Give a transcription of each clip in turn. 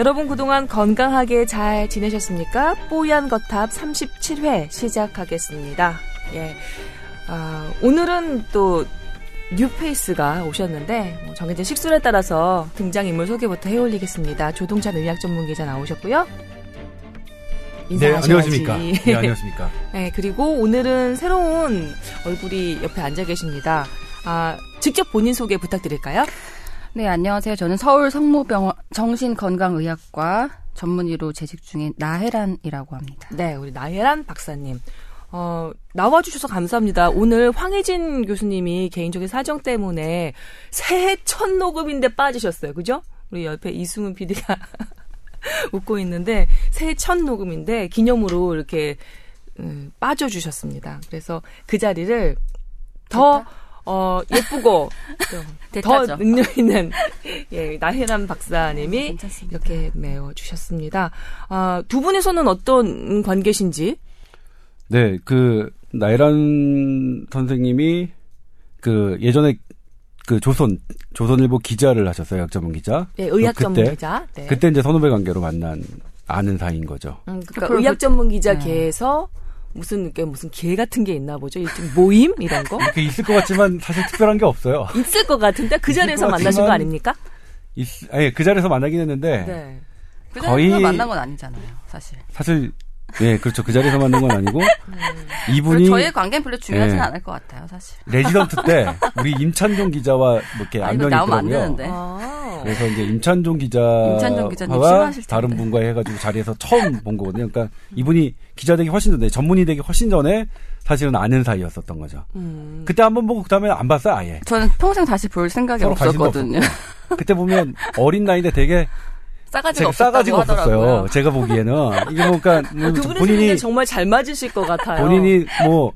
여러분 그동안 건강하게 잘 지내셨습니까? 뽀얀 거탑 37회 시작하겠습니다. 예. 아, 오늘은 또 뉴페이스가 오셨는데 뭐 정해진 식술에 따라서 등장인물 소개부터 해올리겠습니다. 조동찬 의학 전문 기자 나오셨고요. 네, 안녕하십니까. 네, 안녕하십니까. 네, 그리고 오늘은 새로운 얼굴이 옆에 앉아 계십니다. 아, 직접 본인 소개 부탁드릴까요? 네, 안녕하세요. 저는 서울 성모병원 정신건강의학과 전문의로 재직 중인 나혜란이라고 합니다. 네, 우리 나혜란 박사님. 어, 나와주셔서 감사합니다. 오늘 황혜진 교수님이 개인적인 사정 때문에 새해 첫 녹음인데 빠지셨어요. 그죠? 우리 옆에 이승훈 PD가 웃고 있는데 새해 첫 녹음인데 기념으로 이렇게 음, 빠져주셨습니다. 그래서 그 자리를 더 어, 예쁘고 더 능력 있는 예, 나혜란 박사님이 네, 이렇게 메워 주셨습니다. 아, 두 분에서는 어떤 관계신지? 네, 그 나혜란 선생님이 그 예전에 그 조선 조선일보 기자를 하셨어요, 약 전문 기자. 네, 의학 전문 기자. 네. 그때 이제 선후배 관계로 만난 아는 사이인 거죠. 음, 그러니까 의학 전문 기자계에서 네. 무슨 게 무슨 기 같은 게 있나 보죠. 모임 이런 거? 이렇게 있을 것 같지만 사실 특별한 게 없어요. 있을 것 같은데 그 자리에서 만나신 거 아닙니까? 있, 아니 그 자리에서 만나긴 했는데 네. 그 거의 만난 건 아니잖아요, 사실. 사실 네, 그렇죠. 그 자리에서 만난 건 아니고 음. 이분이 저희의 관계는 별로 중요하진 네. 않을 것 같아요, 사실. 레지던트 때 우리 임찬종 기자와 뭐 이렇게 안면이 있더라고요. 아. 그래서 이제 임찬종 기자와 임찬종 다른 분과 해가지고 자리에서 처음 본 거거든요. 그러니까 이분이 기자 되기 훨씬 전에 전문의 되기 훨씬 전에 사실은 아는 사이였었던 거죠. 음. 그때 한번 보고 그다음에 안 봤어요, 아예. 저는 평생 다시 볼 생각이 없었거든요. 그때 보면 어린 나이인데 되게 싸가지가 제가 싸가지가 없었어요. 제가 보기에는 이게 뭐 그러니까 뭐 본인이 정말 잘 맞으실 것 같아요. 본인이 뭐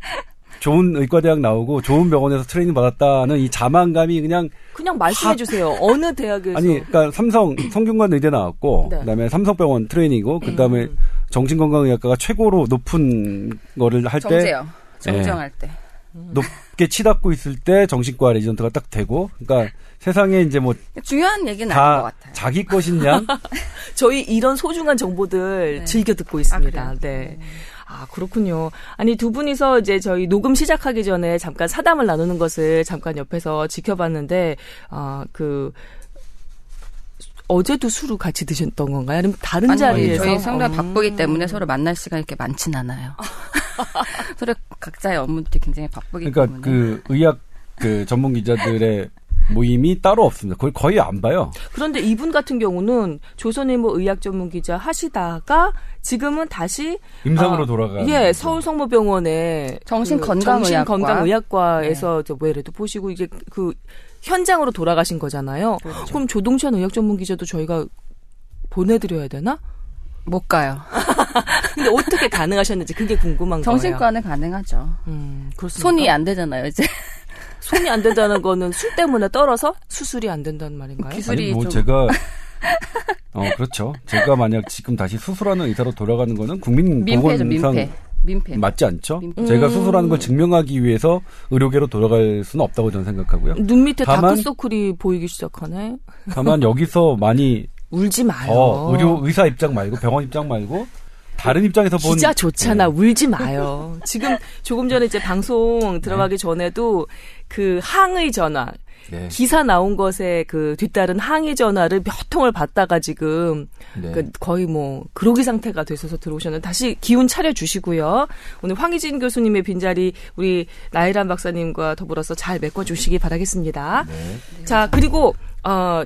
좋은 의과대학 나오고 좋은 병원에서 트레이닝 받았다는 이 자만감이 그냥 그냥 말씀해 주세요. 어느 대학에서? 아니, 그러니까 삼성 성균관 의대 나왔고 네. 그다음에 삼성병원 트레이닝이고 그다음에 음. 정신건강의학과가 최고로 높은 거를 할 때 정재요. 정정할 네. 때. 높게 치닫고 있을 때 정신과 레지던트가 딱 되고 그러니까 세상에 이제 뭐 중요한 얘기는 아닌 것 같아요. 자기 것이냐? 저희 이런 소중한 정보들 네. 즐겨 듣고 있습니다. 아, 네. 아, 그렇군요. 아니, 두 분이서 이제 저희 녹음 시작하기 전에 잠깐 사담을 나누는 것을 잠깐 옆에서 지켜봤는데, 아, 그, 어제도 술을 같이 드셨던 건가요? 아니면 다른 아니, 자리에서? 저희 상당히 어. 바쁘기 때문에 서로 만날 시간이 이렇게 많진 않아요. 서로 각자의 업무들이 굉장히 바쁘기 그러니까 때문에. 그 의학 그 전문 기자들의 모임이 따로 없습니다. 거의 거의 안 봐요. 그런데 이분 같은 경우는 조선일보 의학 전문 기자 하시다가 지금은 다시 임상으로 어, 돌아가. 예, 서울 성모병원에 정신 건강의학과. 에서 네. 왜래도 보시고 이게 그 현장으로 돌아가신 거잖아요. 그렇죠. 그럼 조동찬 의학 전문 기자도 저희가 보내드려야 되나? 못 가요. 근데 어떻게 가능하셨는지 그게 궁금한 정신과는 거예요. 정신과는 가능하죠. 음, 손이 안 되잖아요, 이제. 손이 안 된다는 거는 술 때문에 떨어서 수술이 안 된다는 말인가요? 기술이 아니, 뭐 좀... 제가 어 그렇죠. 제가 만약 지금 다시 수술하는 의사로 돌아가는 거는 국민 보건상 민폐. 민폐. 맞지 않죠? 민폐. 제가 수술하는 걸 증명하기 위해서 의료계로 돌아갈 수는 없다고 저는 생각하고요. 눈 밑에 다크서클이 보이기 시작하네. 다만 여기서 많이 울지 마요. 어, 의료 의사 입장 말고 병원 입장 말고 다른 입장에서 본 기자 좋잖아. 네. 울지 마요. 지금 조금 전에 이제 방송 들어가기 네. 전에도 그 항의 전화 네. 기사 나온 것에 그 뒤따른 항의 전화를 몇 통을 받다가 지금 네. 그 거의 뭐 그로기 상태가 되셔서 들어오셨는데 다시 기운 차려 주시고요. 오늘 황희진 교수님의 빈자리 우리 나이란 박사님과 더불어서 잘 메꿔 주시기 바라겠습니다. 네. 자 그리고 어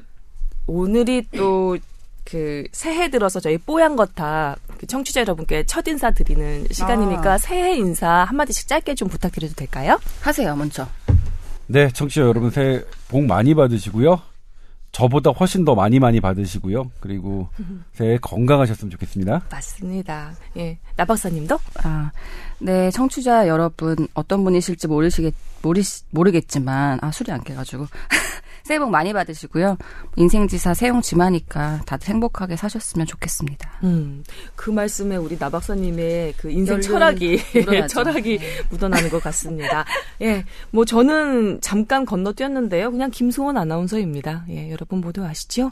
오늘이 또 그 새해 들어서 저희 뽀얀 그 청취자 여러분께 첫 인사 드리는 시간이니까 아. 새해 인사 한마디씩 짧게 좀 부탁드려도 될까요? 하세요, 먼저. 네, 청취자 여러분 새해 복 많이 받으시고요. 저보다 훨씬 더 많이 많이 받으시고요. 그리고 새해 건강하셨으면 좋겠습니다. 맞습니다. 예. 나 박사님도? 아, 네, 청취자 여러분 어떤 분이실지 모르시겠 모르 모르겠지만 아 술이 안 깨가지고 새해 복 많이 받으시고요. 인생지사 세용지마니까 다들 행복하게 사셨으면 좋겠습니다. 음, 그 말씀에 우리 나 박사님의 그 인생 철학이 철학이 네. 묻어나는 것 같습니다. 예, 뭐 저는 잠깐 건너뛰었는데요. 그냥 김소원 아나운서입니다. 예, 여러분 모두 아시죠?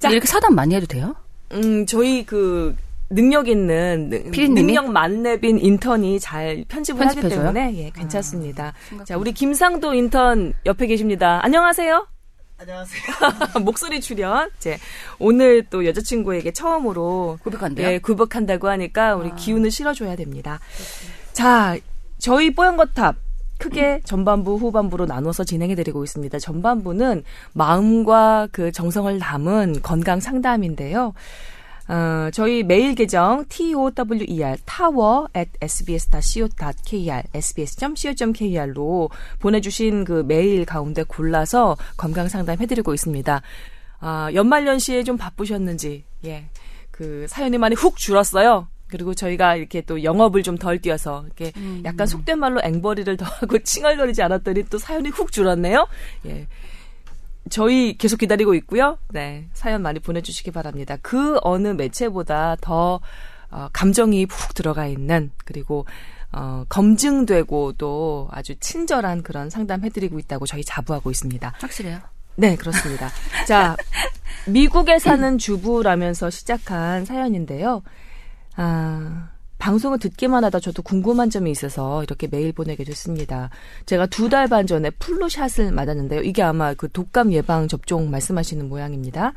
자, 이렇게 사담 많이 해도 돼요? 음, 저희 그 능력 있는 능력 만렙인 인턴이 잘 편집을 편집해줘요? 하기 때문에 예, 괜찮습니다. 아, 자, 우리 김상도 인턴 옆에 계십니다. 안녕하세요. 안녕하세요. 목소리 출연. 이제 오늘 또 여자친구에게 처음으로 구박한대요. 예, 구박한다고 하니까 우리 아. 기운을 실어줘야 됩니다. 그렇구나. 자, 저희 뽀얀 거탑 크게 전반부, 후반부로 나눠서 진행해 드리고 있습니다. 전반부는 마음과 그 정성을 담은 건강 상담인데요. 어, 저희 메일 계정 tower tower at sbs.co.kr sbs.co.kr로 보내주신 그 메일 가운데 골라서 건강 상담 해드리고 있습니다. 아, 연말연시에 좀 바쁘셨는지 예, 그 사연이 많이 훅 줄었어요. 그리고 저희가 이렇게 또 영업을 좀 덜 뛰어서 이렇게 음. 약간 속된 말로 앵벌이를 더 하고 칭얼거리지 않았더니 또 사연이 훅 줄었네요. 예. 저희 계속 기다리고 있고요. 네. 사연 많이 보내주시기 바랍니다. 그 어느 매체보다 더 어, 감정이 푹 들어가 있는 그리고 어, 검증되고 또 아주 친절한 그런 상담해드리고 있다고 저희 자부하고 있습니다. 확실해요? 네, 그렇습니다. 자, 미국에 사는 주부라면서 시작한 사연인데요. 아, 방송을 듣기만 하다 저도 궁금한 점이 있어서 이렇게 메일 보내게 됐습니다. 제가 두 달 반 전에 플루샷을 맞았는데요. 이게 아마 그 독감 예방 접종 말씀하시는 모양입니다.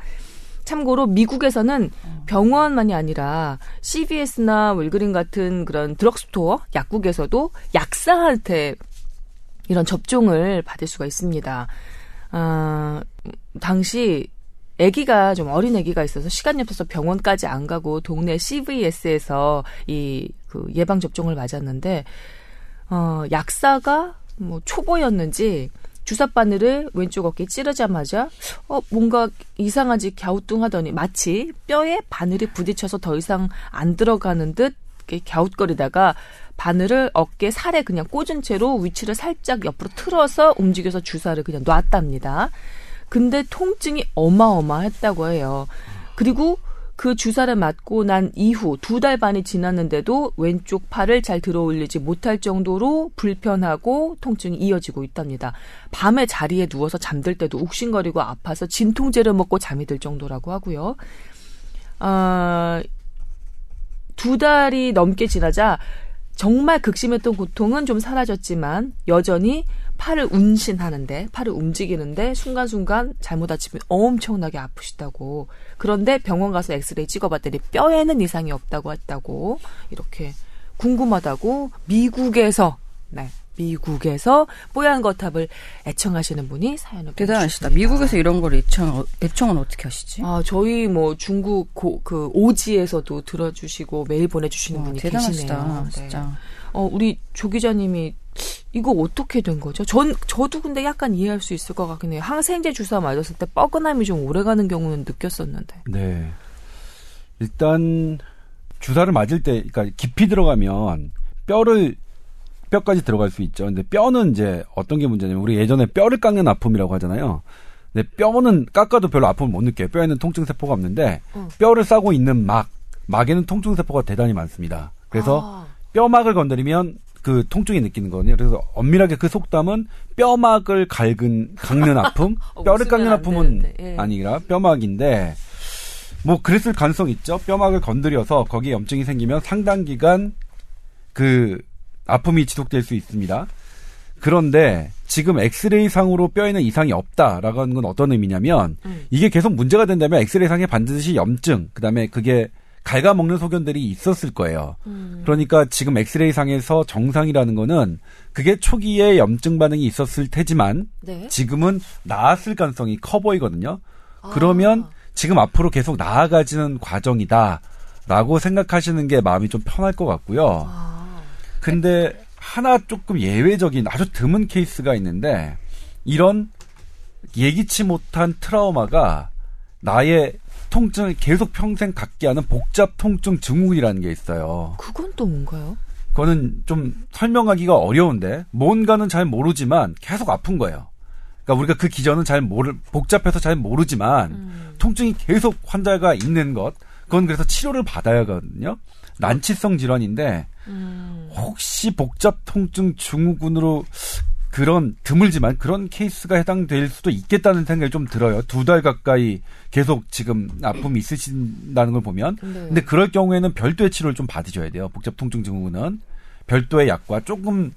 참고로 미국에서는 병원만이 아니라 CVS나 월그린 같은 그런 드럭스토어, 약국에서도 약사한테 이런 접종을 받을 수가 있습니다. 아, 당시 아기가 좀 어린 아기가 있어서 시간이 없어서 병원까지 안 가고 동네 CVS에서 이 그 예방 접종을 맞았는데 어 약사가 뭐 초보였는지 주사 바늘을 왼쪽 어깨에 찌르자마자 어 뭔가 이상한지 갸우뚱하더니 마치 뼈에 바늘이 부딪혀서 더 이상 안 들어가는 듯 갸웃거리다가 바늘을 어깨 살에 그냥 꽂은 채로 위치를 살짝 옆으로 틀어서 움직여서 주사를 그냥 놨답니다. 근데 통증이 어마어마했다고 해요. 그리고 그 주사를 맞고 난 이후 두 달 반이 지났는데도 왼쪽 팔을 잘 들어 올리지 못할 정도로 불편하고 통증이 이어지고 있답니다. 밤에 자리에 누워서 잠들 때도 욱신거리고 아파서 진통제를 먹고 잠이 들 정도라고 하고요. 아, 두 달이 넘게 지나자 정말 극심했던 고통은 좀 사라졌지만 여전히 팔을 운신하는데 팔을 움직이는데 순간순간 잘못 다치면 엄청나게 아프시다고. 그런데 병원 가서 엑스레이 찍어봤더니 뼈에는 이상이 없다고 했다고. 이렇게 궁금하다고 미국에서 네 미국에서 뽀얀 거탑을 애청하시는 분이 사연을 대단하시다. 미국에서 이런 걸 애청 애청은 어떻게 하시지? 아 저희 뭐 중국 고, 그 오지에서도 들어주시고 메일 보내주시는 와, 분이 대단하시다, 계시네요. 진짜. 네. 어 우리 조 기자님이 이거 어떻게 된 거죠? 전 저도 근데 약간 이해할 수 있을 것 같긴 해요. 항생제 주사 맞았을 때 뻐근함이 좀 오래가는 경우는 느꼈었는데. 네. 일단 주사를 맞을 때, 그러니까 깊이 들어가면 뼈를 뼈까지 들어갈 수 있죠. 근데 뼈는 이제 어떤 게 문제냐면 우리 예전에 뼈를 깎는 아픔이라고 하잖아요. 근데 뼈는 깎아도 별로 아픔을 못 느껴요. 뼈에는 통증 세포가 없는데 어. 뼈를 싸고 있는 막 막에는 통증 세포가 대단히 많습니다. 그래서 아. 뼈막을 건드리면 그 통증이 느끼는 거거든요. 그래서 엄밀하게 그 속담은 뼈막을 갈근 깎는 아픔, 어, 뼈를 깎는 아픔은 예. 아니라 뼈막인데 뭐 그랬을 가능성 있죠. 뼈막을 건드려서 거기에 염증이 생기면 상당 기간 그 아픔이 지속될 수 있습니다. 그런데 지금 엑스레이 상으로 뼈에는 이상이 없다라고 하는 건 어떤 의미냐면 음. 이게 계속 문제가 된다면 엑스레이 상에 반드시 염증, 그다음에 그게 갉아먹는 소견들이 있었을 거예요. 음. 그러니까 지금 엑스레이 상에서 정상이라는 거는 그게 초기에 염증 반응이 있었을 테지만 네. 지금은 나았을 가능성이 커 보이거든요. 아. 그러면 지금 앞으로 계속 나아가지는 과정이다라고 생각하시는 게 마음이 좀 편할 것 같고요. 아. 근데 하나 조금 예외적인 아주 드문 케이스가 있는데 이런 예기치 못한 트라우마가 나의 통증을 계속 평생 갖게 하는 복잡 통증 증후군이라는 게 있어요. 그건 또 뭔가요? 그거는 좀 설명하기가 어려운데 뭔가는 잘 모르지만 계속 아픈 거예요. 그러니까 우리가 그 기전은 잘 모르 복잡해서 잘 모르지만 음. 통증이 계속 환자가 있는 것 그건 그래서 치료를 받아야 하거든요. 난치성 질환인데 음. 혹시 복잡 통증 증후군으로 그런 드물지만 그런 케이스가 해당될 수도 있겠다는 생각이 좀 들어요. 두 달 가까이 계속 지금 아픔이 있으신다는 걸 보면. 네. 근데 그럴 경우에는 별도의 치료를 좀 받으셔야 돼요. 복잡 통증 증후군은 별도의 약과 조금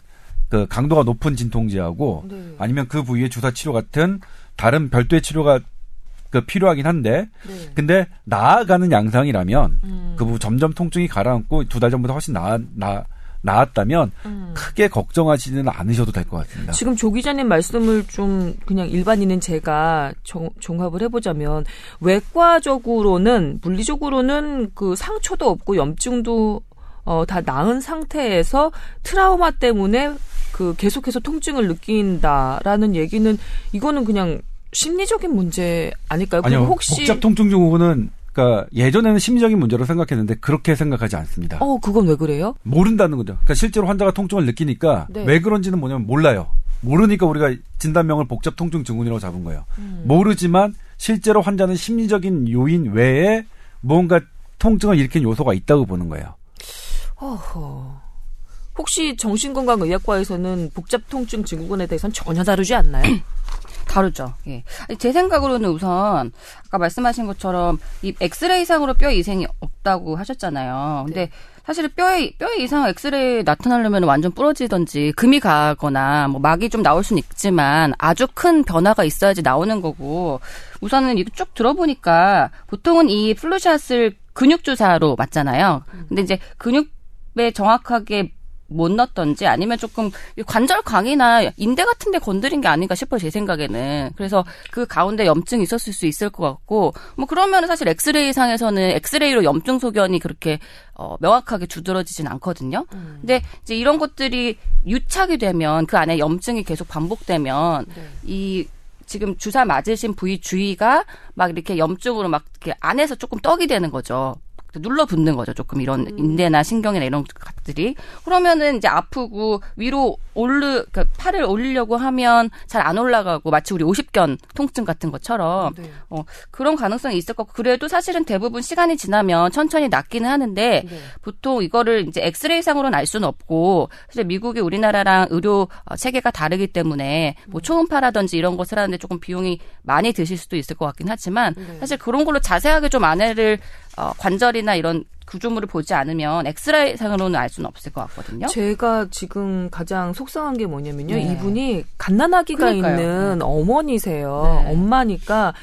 그 강도가 높은 진통제하고 네. 아니면 그 부위의 주사 치료 같은 다른 별도의 치료가 그 필요하긴 한데 네. 근데 나아가는 양상이라면 음. 그 점점 통증이 가라앉고 두 달 전보다 훨씬 나아 나 나았다면 음. 크게 걱정하지는 않으셔도 될 것 같습니다. 지금 조 기자님 말씀을 좀 그냥 일반인은 제가 정, 종합을 해보자면 외과적으로는 물리적으로는 그 상처도 없고 염증도 어, 다 나은 상태에서 트라우마 때문에 그 계속해서 통증을 느낀다라는 얘기는 이거는 그냥 심리적인 문제 아닐까요? 아니요. 혹시 복잡 통증 증후군은 그러니까 예전에는 심리적인 문제로 생각했는데 그렇게 생각하지 않습니다. 어, 그건 왜 그래요? 모른다는 거죠. 그러니까 실제로 환자가 통증을 느끼니까 네. 왜 그런지는 뭐냐면 몰라요. 모르니까 우리가 진단명을 복잡 통증 증후군이라고 잡은 거예요. 음. 모르지만 실제로 환자는 심리적인 요인 외에 뭔가 통증을 일으킨 요소가 있다고 보는 거예요. 어허. 혹시 정신건강의학과에서는 복잡 통증 증후군에 대해서는 전혀 다루지 않나요? 다르죠. 예. 제 생각으로는 우선 아까 말씀하신 것처럼 이 엑스레이 상으로 뼈 이상이 없다고 하셨잖아요. 근데 네. 사실 뼈에 뼈에 이상 엑스레이 나타나려면 완전 부러지던지 금이 가거나 뭐 막이 좀 나올 수는 있지만 아주 큰 변화가 있어야지 나오는 거고 우선은 이거 쭉 들어보니까 보통은 이 flu shot을 근육 주사로 맞잖아요. 근데 이제 근육 에 정확하게 못 넣었던지 아니면 조금 관절 강이나 인대 같은 데 건드린 게 아닌가 싶어요, 제 생각에는. 그래서 그 가운데 염증이 있었을 수 있을 것 같고, 뭐 그러면 사실 엑스레이 상에서는 엑스레이로 염증 소견이 그렇게 어, 명확하게 두드러지진 않거든요. 음. 근데 이제 이런 것들이 유착이 되면 그 안에 염증이 계속 반복되면 네. 이 지금 주사 맞으신 부위 주위가 막 이렇게 염증으로 막 이렇게 안에서 조금 떡이 되는 거죠. 눌러붙는 거죠. 조금 이런 음. 인대나 신경이나 이런 것들이. 그러면은 이제 아프고 위로 올르 그러니까 팔을 올리려고 하면 잘 안 올라가고 마치 우리 오십견 통증 같은 것처럼 네. 어, 그런 가능성이 있을 거고 그래도 사실은 대부분 시간이 지나면 천천히 낫기는 하는데 네. 보통 이거를 이제 엑스레이 상으로는 알 수는 없고 사실 미국이 우리나라랑 의료 어, 체계가 다르기 때문에 뭐 음. 초음파라든지 이런 것을 하는데 조금 비용이 많이 드실 수도 있을 것 같긴 하지만 네. 사실 그런 걸로 자세하게 좀 안해를 어, 관절이나 이런 구조물을 보지 않으면 엑스레이 상으로는 알 수는 없을 것 같거든요. 제가 지금 가장 속상한 게 뭐냐면요. 네. 이분이 갓난아기가 그러니까요. 있는 네. 어머니세요. 네. 엄마니까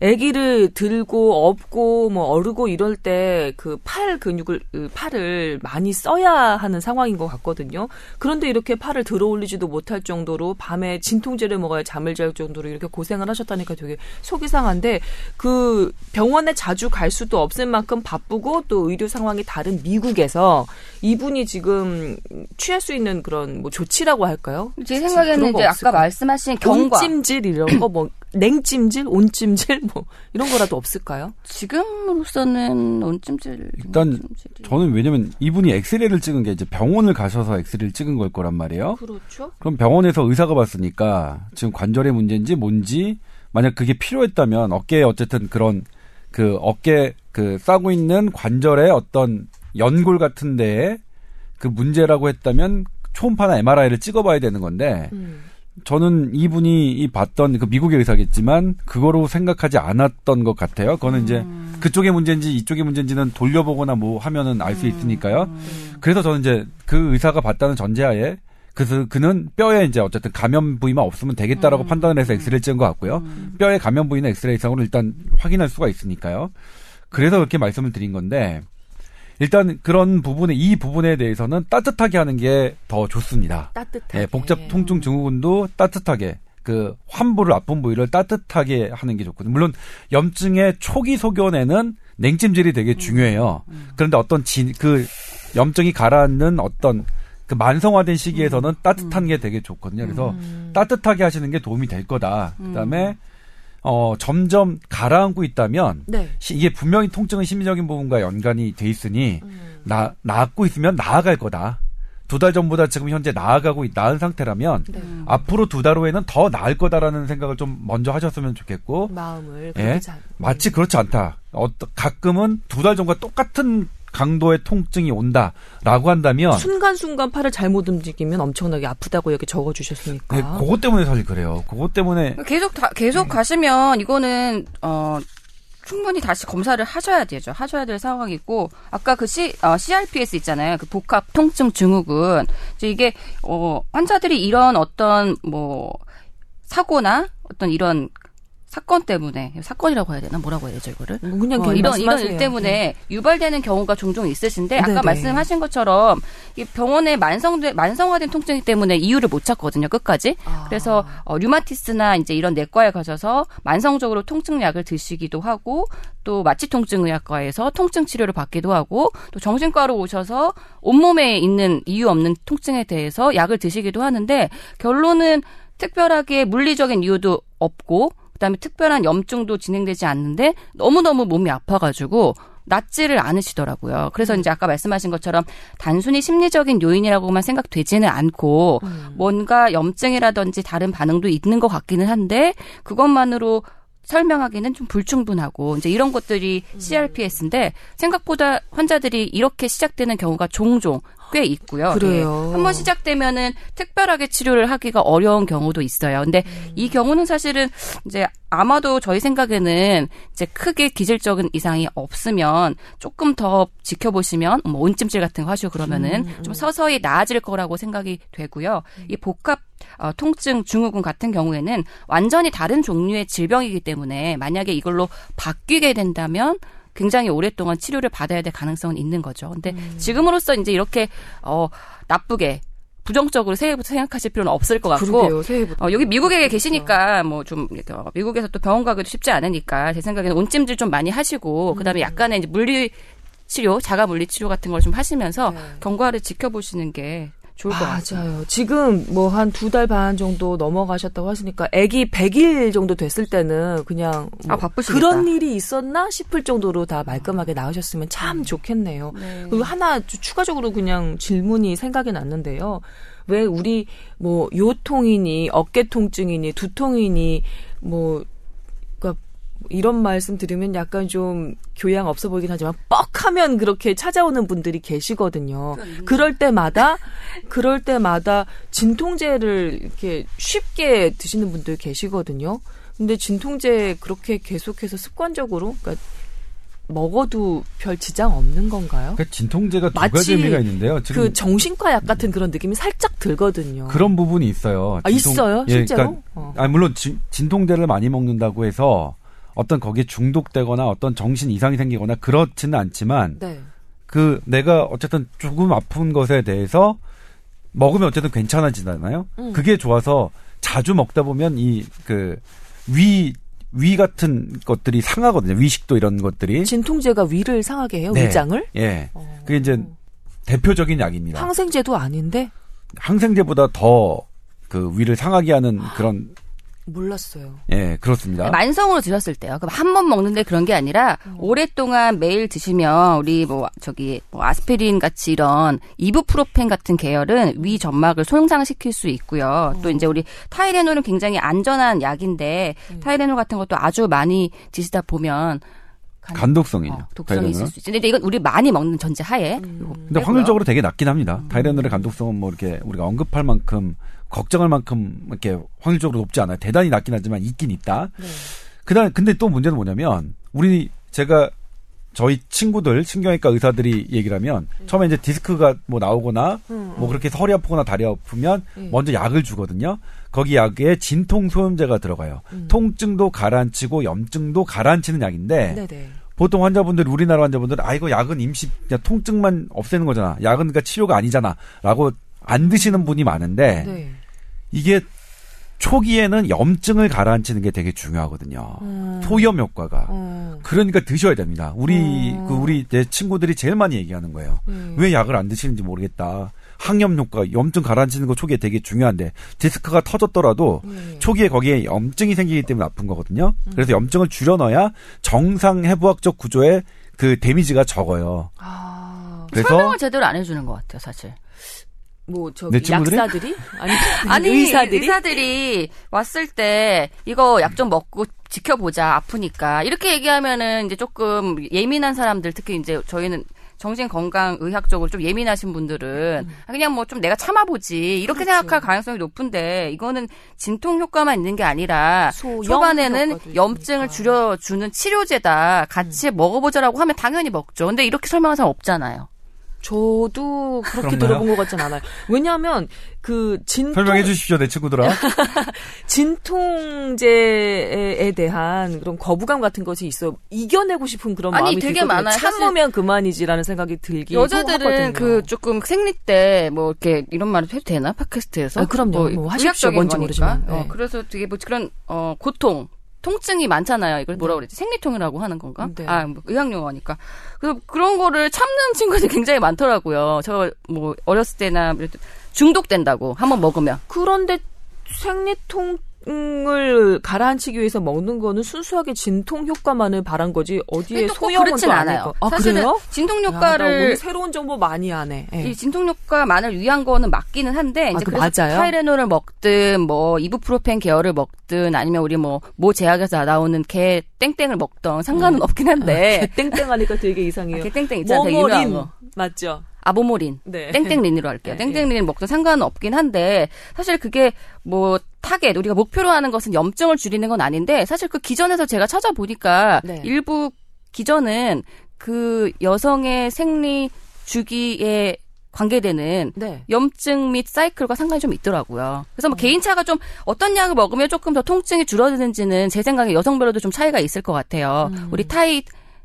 아기를 들고 업고 뭐 어르고 이럴 때 그 팔 근육을 그 팔을 많이 써야 하는 상황인 것 같거든요. 그런데 이렇게 팔을 들어 올리지도 못할 정도로 밤에 진통제를 먹어야 잠을 잘 정도로 이렇게 고생을 하셨다니까 되게 속이 상한데 그 병원에 자주 갈 수도 없을 만큼 바쁘고 또 의료 상황이 다른 미국에서 이분이 지금 취할 수 있는 그런 뭐 조치라고 할까요? 제 생각에는 이제 아까 말씀하신 경과 찜질 이런 거 뭐 냉찜질, 온찜질 뭐 이런 거라도 없을까요? 지금으로서는 온찜질 일단 온찜질이. 저는 왜냐면 이분이 엑스레이를 찍은 게 이제 병원을 가셔서 엑스레이를 찍은 걸 거란 말이에요. 그렇죠. 그럼 병원에서 의사가 봤으니까 지금 관절의 문제인지 뭔지 만약 그게 필요했다면 어깨에 어쨌든 그런 그 어깨 그 싸고 있는 관절의 어떤 연골 같은 데에 그 문제라고 했다면 초음파나 MRI를 찍어봐야 되는 건데 음. 저는 이분이 이 봤던 그 미국의 의사겠지만 그거로 생각하지 않았던 것 같아요. 그거는 음. 이제 그쪽의 문제인지 이쪽의 문제인지는 돌려보거나 뭐 하면은 알수 음. 있으니까요. 음. 그래서 저는 이제 그 의사가 봤다는 전제하에 그래서 그는 뼈에 이제 어쨌든 감염 부위만 없으면 되겠다라고 음. 판단을 해서 엑스레이 찍은 것 같고요. 음. 뼈에 감염 부위는 엑스레이 상으로 일단 확인할 수가 있으니까요. 그래서 그렇게 말씀을 드린 건데 일단 그런 부분에 이 부분에 대해서는 따뜻하게 하는 게 더 좋습니다. 따뜻하게. 네, 복잡 통증 증후군도 따뜻하게 그 환부를 아픈 부위를 따뜻하게 하는 게 좋거든요. 물론 염증의 초기 소견에는 냉찜질이 되게 음, 중요해요. 음, 음. 그런데 어떤 진, 그 염증이 가라앉는 어떤 그 만성화된 시기에서는 음, 따뜻한 게 되게 좋거든요. 그래서 음. 따뜻하게 하시는 게 도움이 될 거다. 그다음에 어, 점점 가라앉고 있다면 네. 시, 이게 분명히 통증은 심리적인 부분과 연관이 돼 있으니 음. 나 나았고 있으면 나아갈 거다. 두 달 전보다 지금 현재 나아가고 나은 상태라면 네. 앞으로 두 달 후에는 더 나을 거다라는 생각을 좀 먼저 하셨으면 좋겠고 마음을 예? 마치 그렇지 않다. 어, 가끔은 두 달 전과 똑같은 강도의 통증이 온다라고 한다면 순간순간 팔을 잘못 움직이면 엄청나게 아프다고 여기 적어 주셨으니까. 네, 그것 때문에 사실 그래요. 그것 때문에 계속 다, 계속 네. 가시면 이거는 어 충분히 다시 검사를 하셔야 되죠. 하셔야 될 상황이고 아까 그 C, 어, CRPS 있잖아요. 그 복합 통증 증후군. 이제 이게 어 환자들이 이런 어떤 뭐 사고나 어떤 이런 사건 때문에 사건이라고 해야 되나 뭐라고 해야 되죠 이거를 뭐 그냥 어, 이런 이런 일 때문에 네. 유발되는 경우가 종종 있으신데 아까 네네. 말씀하신 것처럼 이 병원에 만성돼 만성화된 통증 때문에 이유를 못 찾거든요 끝까지 아. 그래서 어, 류마티스나 이제 이런 내과에 가셔서 만성적으로 통증약을 드시기도 하고 또 마취통증의학과에서 통증 치료를 받기도 하고 또 정신과로 오셔서 온몸에 있는 이유 없는 통증에 대해서 약을 드시기도 하는데 결론은 특별하게 물리적인 이유도 없고 그다음에 특별한 염증도 진행되지 않는데 너무너무 몸이 아파가지고 낫지를 않으시더라고요. 그래서 음. 이제 아까 말씀하신 것처럼 단순히 심리적인 요인이라고만 생각되지는 않고 음. 뭔가 염증이라든지 다른 반응도 있는 것 같기는 한데 그것만으로 설명하기는 좀 불충분하고 이제 이런 것들이 음. CRPS인데 생각보다 환자들이 이렇게 시작되는 경우가 종종 꽤 있고요. 그래요. 네. 한번 시작되면은 특별하게 치료를 하기가 어려운 경우도 있어요. 근데 음. 이 경우는 사실은 이제 아마도 저희 생각에는 이제 크게 기질적인 이상이 없으면 조금 더 지켜보시면 뭐 온찜질 같은 거 하시고 그러면은 음, 음. 좀 서서히 나아질 거라고 생각이 되고요. 이 복합 어, 통증 증후군 같은 경우에는 완전히 다른 종류의 질병이기 때문에 만약에 이걸로 바뀌게 된다면 굉장히 오랫동안 치료를 받아야 될 가능성은 있는 거죠. 근데 음. 지금으로서 이제 이렇게 어 나쁘게 부정적으로 새해부터 생각하실 필요는 없을 것 같고 그러게요, 새해부터. 어, 여기 미국에 계시니까 뭐좀 어, 미국에서 또 병원 가기도 쉽지 않으니까 제 생각에는 온찜질 좀 많이 하시고 그다음에 음. 약간의 이제 물리 치료, 자가 물리 치료 같은 걸 좀 하시면서 네. 경과를 지켜보시는 게 좋을 것 같아요. 맞아요. 지금 뭐 한 두 달 반 정도 넘어가셨다고 하시니까 아기 100일 정도 됐을 때는 그냥 뭐 아, 그런 일이 있었나 싶을 정도로 다 말끔하게 나으셨으면 참 음. 좋겠네요. 네. 그리고 하나 추가적으로 그냥 질문이 생각이 났는데요. 왜 우리 뭐 요통이니 어깨 통증이니 두통이니 뭐 이런 말씀 들으면 약간 좀 교양 없어 보이긴 하지만 뻑하면 그렇게 찾아오는 분들이 계시거든요. 그럴 때마다 그럴 때마다 진통제를 이렇게 쉽게 드시는 분들 계시거든요. 근데 진통제 그렇게 계속해서 습관적으로 그러니까 먹어도 별 지장 없는 건가요? 그 진통제가 두 가지 의미가 있는데요. 지금 그 정신과 약 같은 그런 느낌이 살짝 들거든요. 그런 부분이 있어요. 아, 진통, 있어요? 예, 실제로? 그러니까, 어. 아, 물론 진, 진통제를 많이 먹는다고 해서 어떤 거기에 중독되거나 어떤 정신 이상이 생기거나 그렇지는 않지만 네. 그 내가 어쨌든 조금 아픈 것에 대해서 먹으면 어쨌든 괜찮아지잖아요. 음. 그게 좋아서 자주 먹다 보면 이 그 위 위 같은 것들이 상하거든요. 위식도 이런 것들이. 진통제가 위를 상하게 해요. 네. 위장을? 예. 어. 그게 이제 대표적인 약입니다. 항생제도 아닌데? 항생제보다 더 그 위를 상하게 하는 그런 몰랐어요. 예, 그렇습니다. 네, 만성으로 드셨을 때요. 그럼 한 번 먹는데 그런 게 아니라 음. 오랫동안 매일 드시면 우리 뭐 저기 뭐 아스피린 같이 이런 이부프로펜 같은 계열은 위 점막을 손상시킬 수 있고요. 음. 또 이제 우리 타이레놀은 굉장히 안전한 약인데 음. 타이레놀 같은 것도 아주 많이 드시다 보면 간, 독성이요 어, 독성이 있을 수 있죠. 근데 이건 우리 많이 먹는 전제 하에. 음. 근데 확률적으로 되게 낮긴 합니다. 음. 타이레놀의 간독성은 뭐 이렇게 우리가 언급할 만큼 걱정할 만큼 이렇게 확률적으로 높지 않아요. 대단히 낮긴 하지만 있긴 있다. 네. 그다음 근데 또 문제는 뭐냐면 우리 제가 저희 친구들 신경외과 의사들이 얘기를 하면 음. 처음에 이제 디스크가 뭐 나오거나 음, 뭐 그렇게 허리 아프거나 다리 아프면 음. 먼저 약을 주거든요. 거기 약에 진통 소염제가 들어가요. 음. 통증도 가라앉히고 염증도 가라앉히는 약인데 네네. 보통 환자분들 우리나라 환자분들은 아 이거 약은 임시 그냥 통증만 없애는 거잖아. 약은 그러니까 치료가 아니잖아라고 안 드시는 분이 많은데 네. 이게 초기에는 염증을 가라앉히는 게 되게 중요하거든요. 음. 소염 효과가. 음. 그러니까 드셔야 됩니다. 우리 음. 그 우리 내 친구들이 제일 많이 얘기하는 거예요. 음. 왜 약을 안 드시는지 모르겠다. 항염 효과, 염증 가라앉히는 거 초기에 되게 중요한데 디스크가 터졌더라도 네. 초기에 거기에 염증이 생기기 때문에 아픈 거거든요. 음. 그래서 염증을 줄여 넣어야 정상 해부학적 구조의 그 데미지가 적어요. 아. 그래서 설명을 제대로 안 해주는 것 같아요, 사실. 뭐 저기 약사들이 아니 아니 의사들이 의사들이 왔을 때 이거 약 좀 먹고 지켜보자 아프니까 이렇게 얘기하면은 이제 조금 예민한 사람들 특히 이제 저희는 정신 건강 의학 적으로 좀 예민하신 분들은 음. 그냥 뭐 좀 내가 참아보지 이렇게 그렇지. 생각할 가능성이 높은데 이거는 진통 효과만 있는 게 아니라 초반에는 염증을 줄여주는 치료제다 같이 음. 먹어보자라고 하면 당연히 먹죠. 근데 이렇게 설명하는 사람 없잖아요. 저도 그렇게 그렇나요? 들어본 것 같진 않아요. 왜냐하면 그 진통 설명해 주십시오, 내 친구들아. 진통제에 대한 그런 거부감 같은 것이 있어 이겨내고 싶은 그런 아니, 마음이 되게 많아요. 참으면 그만이지라는 생각이 들기 여자들은 그 조금 생리 때 뭐 이렇게 이런 말을 해도 되나 팟캐스트에서? 아, 그럼요. 뭐, 뭐 하십시오. 뭔지 모르지만. 네. 어, 그래서 되게 뭐 그런 어 고통 통증이 많잖아요. 이걸 뭐라 네. 그랬지? 생리통이라고 하는 건가? 네. 아, 뭐 의학 용어니까. 그래서 그런 거를 참는 친구들이 굉장히 많더라고요. 저 뭐 어렸을 때나 중독된다고 한 번 먹으면. 그런데 생리통 을 가라앉히기 위해서 먹는 거는 순수하게 진통 효과만을 바란 거지 어디에 소형은 또 않아요. 아, 그래요? 진통 효과를 야, 새로운 정보 많이 하네. 네. 이 진통 효과만을 위한 거는 맞기는 한데 이제 아, 그래서 맞아요? 타이레놀을 먹든 뭐 이부프로펜 계열을 먹든 아니면 우리 뭐모 뭐 제약에서 나오는 게 땡땡을 먹던 상관은 음. 없긴 한데 아, 게 땡땡 하니까 되게 이상해요. 아, 게 땡땡 있잖아요. 되게 유명한 거. 맞죠? 아보모린, 네. 땡땡린으로 할게요. 네. 땡땡린 먹도 상관은 없긴 한데 사실 그게 뭐 타겟 우리가 목표로 하는 것은 염증을 줄이는 건 아닌데 사실 그 기전에서 제가 찾아보니까 네. 일부 기전은 그 여성의 생리 주기에 관계되는 네. 염증 및 사이클과 상관이 좀 있더라고요. 그래서 뭐 음. 개인차가 좀 어떤 약을 먹으면 조금 더 통증이 줄어드는지는 제 생각에 여성별로도 좀 차이가 있을 것 같아요. 음. 우리 타이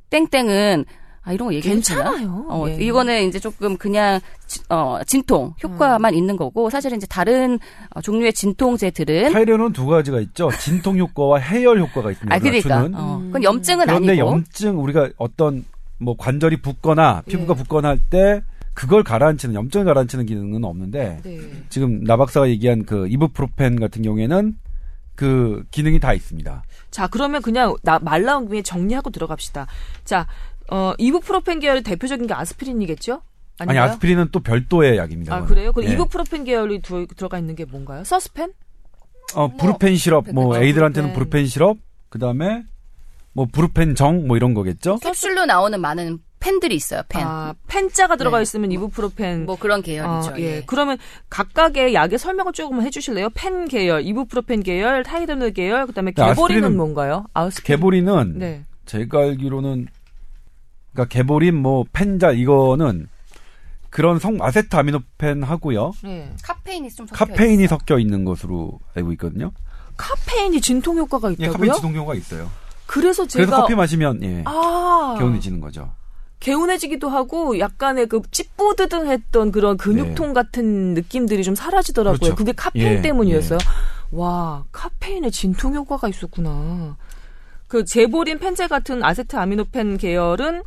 땡땡은 아 이런 거 얘기해도 괜찮아요. 어, 예. 이거는 이제 조금 그냥 어 진통 효과만 음. 있는 거고 사실은 이제 다른 어, 종류의 진통제들은 타이레놀 두 가지가 있죠. 진통 효과와 해열 효과가 있습니다. 아 그러니까. 어. 그건 염증은 그런데 아니고. 염증 우리가 어떤 뭐 관절이 붓거나 피부가 예. 붓거나 할 때 그걸 가라앉히는 염증을 가라앉히는 기능은 없는데 네. 지금 나 박사가 얘기한 그 이브프로펜 같은 경우에는 그 기능이 다 있습니다. 자, 그러면 그냥 나 말 나온 김에 정리하고 들어갑시다. 자, 어, 이부프로펜 계열의 대표적인 게 아스피린이겠죠? 아닌가요? 아니 아스피린은 또 별도의 약입니다. 아 그래요? 그럼 예. 이부프로펜 계열이 두, 들어가 있는 게 뭔가요? 서스펜? 어 뭐, 부르펜 시럽, 뭐 에이들한테는 네. 부르펜 시럽, 그 다음에 뭐 부르펜 정, 뭐 이런 거겠죠? 캡슐로 나오는 많은 펜들이 있어요. 펜. 아, 펜자가 들어가 네. 있으면 이부프로펜. 뭐 그런 계열이죠. 아, 예. 예. 그러면 각각의 약의 설명을 조금 해주실래요? 펜 계열, 이부프로펜 계열, 타이레놀 계열, 그다음에 개보리는 뭔가요? 아스피린. 개보리는 네. 제가 알기로는 그러니까 개보린 뭐 펜자 이거는 그런 성 아세트 아미노펜 하고요. 네. 카페인이 좀 섞여 카페인이 있어. 섞여 있는 것으로 알고 있거든요. 카페인이 진통 효과가 있다고요? 예, 카페인 진통 효과가 있어요. 그래서 제가 그래서 커피 마시면 예. 아. 개운해지는 거죠. 개운해지기도 하고 약간의 그 찌뿌드등했던 그런 근육통 네. 같은 느낌들이 좀 사라지더라고요. 그렇죠. 그게 카페인 예, 때문이었어요. 예. 와, 카페인에 진통 효과가 있었구나. 그 제보린 펜제 같은 아세트 아미노펜 계열은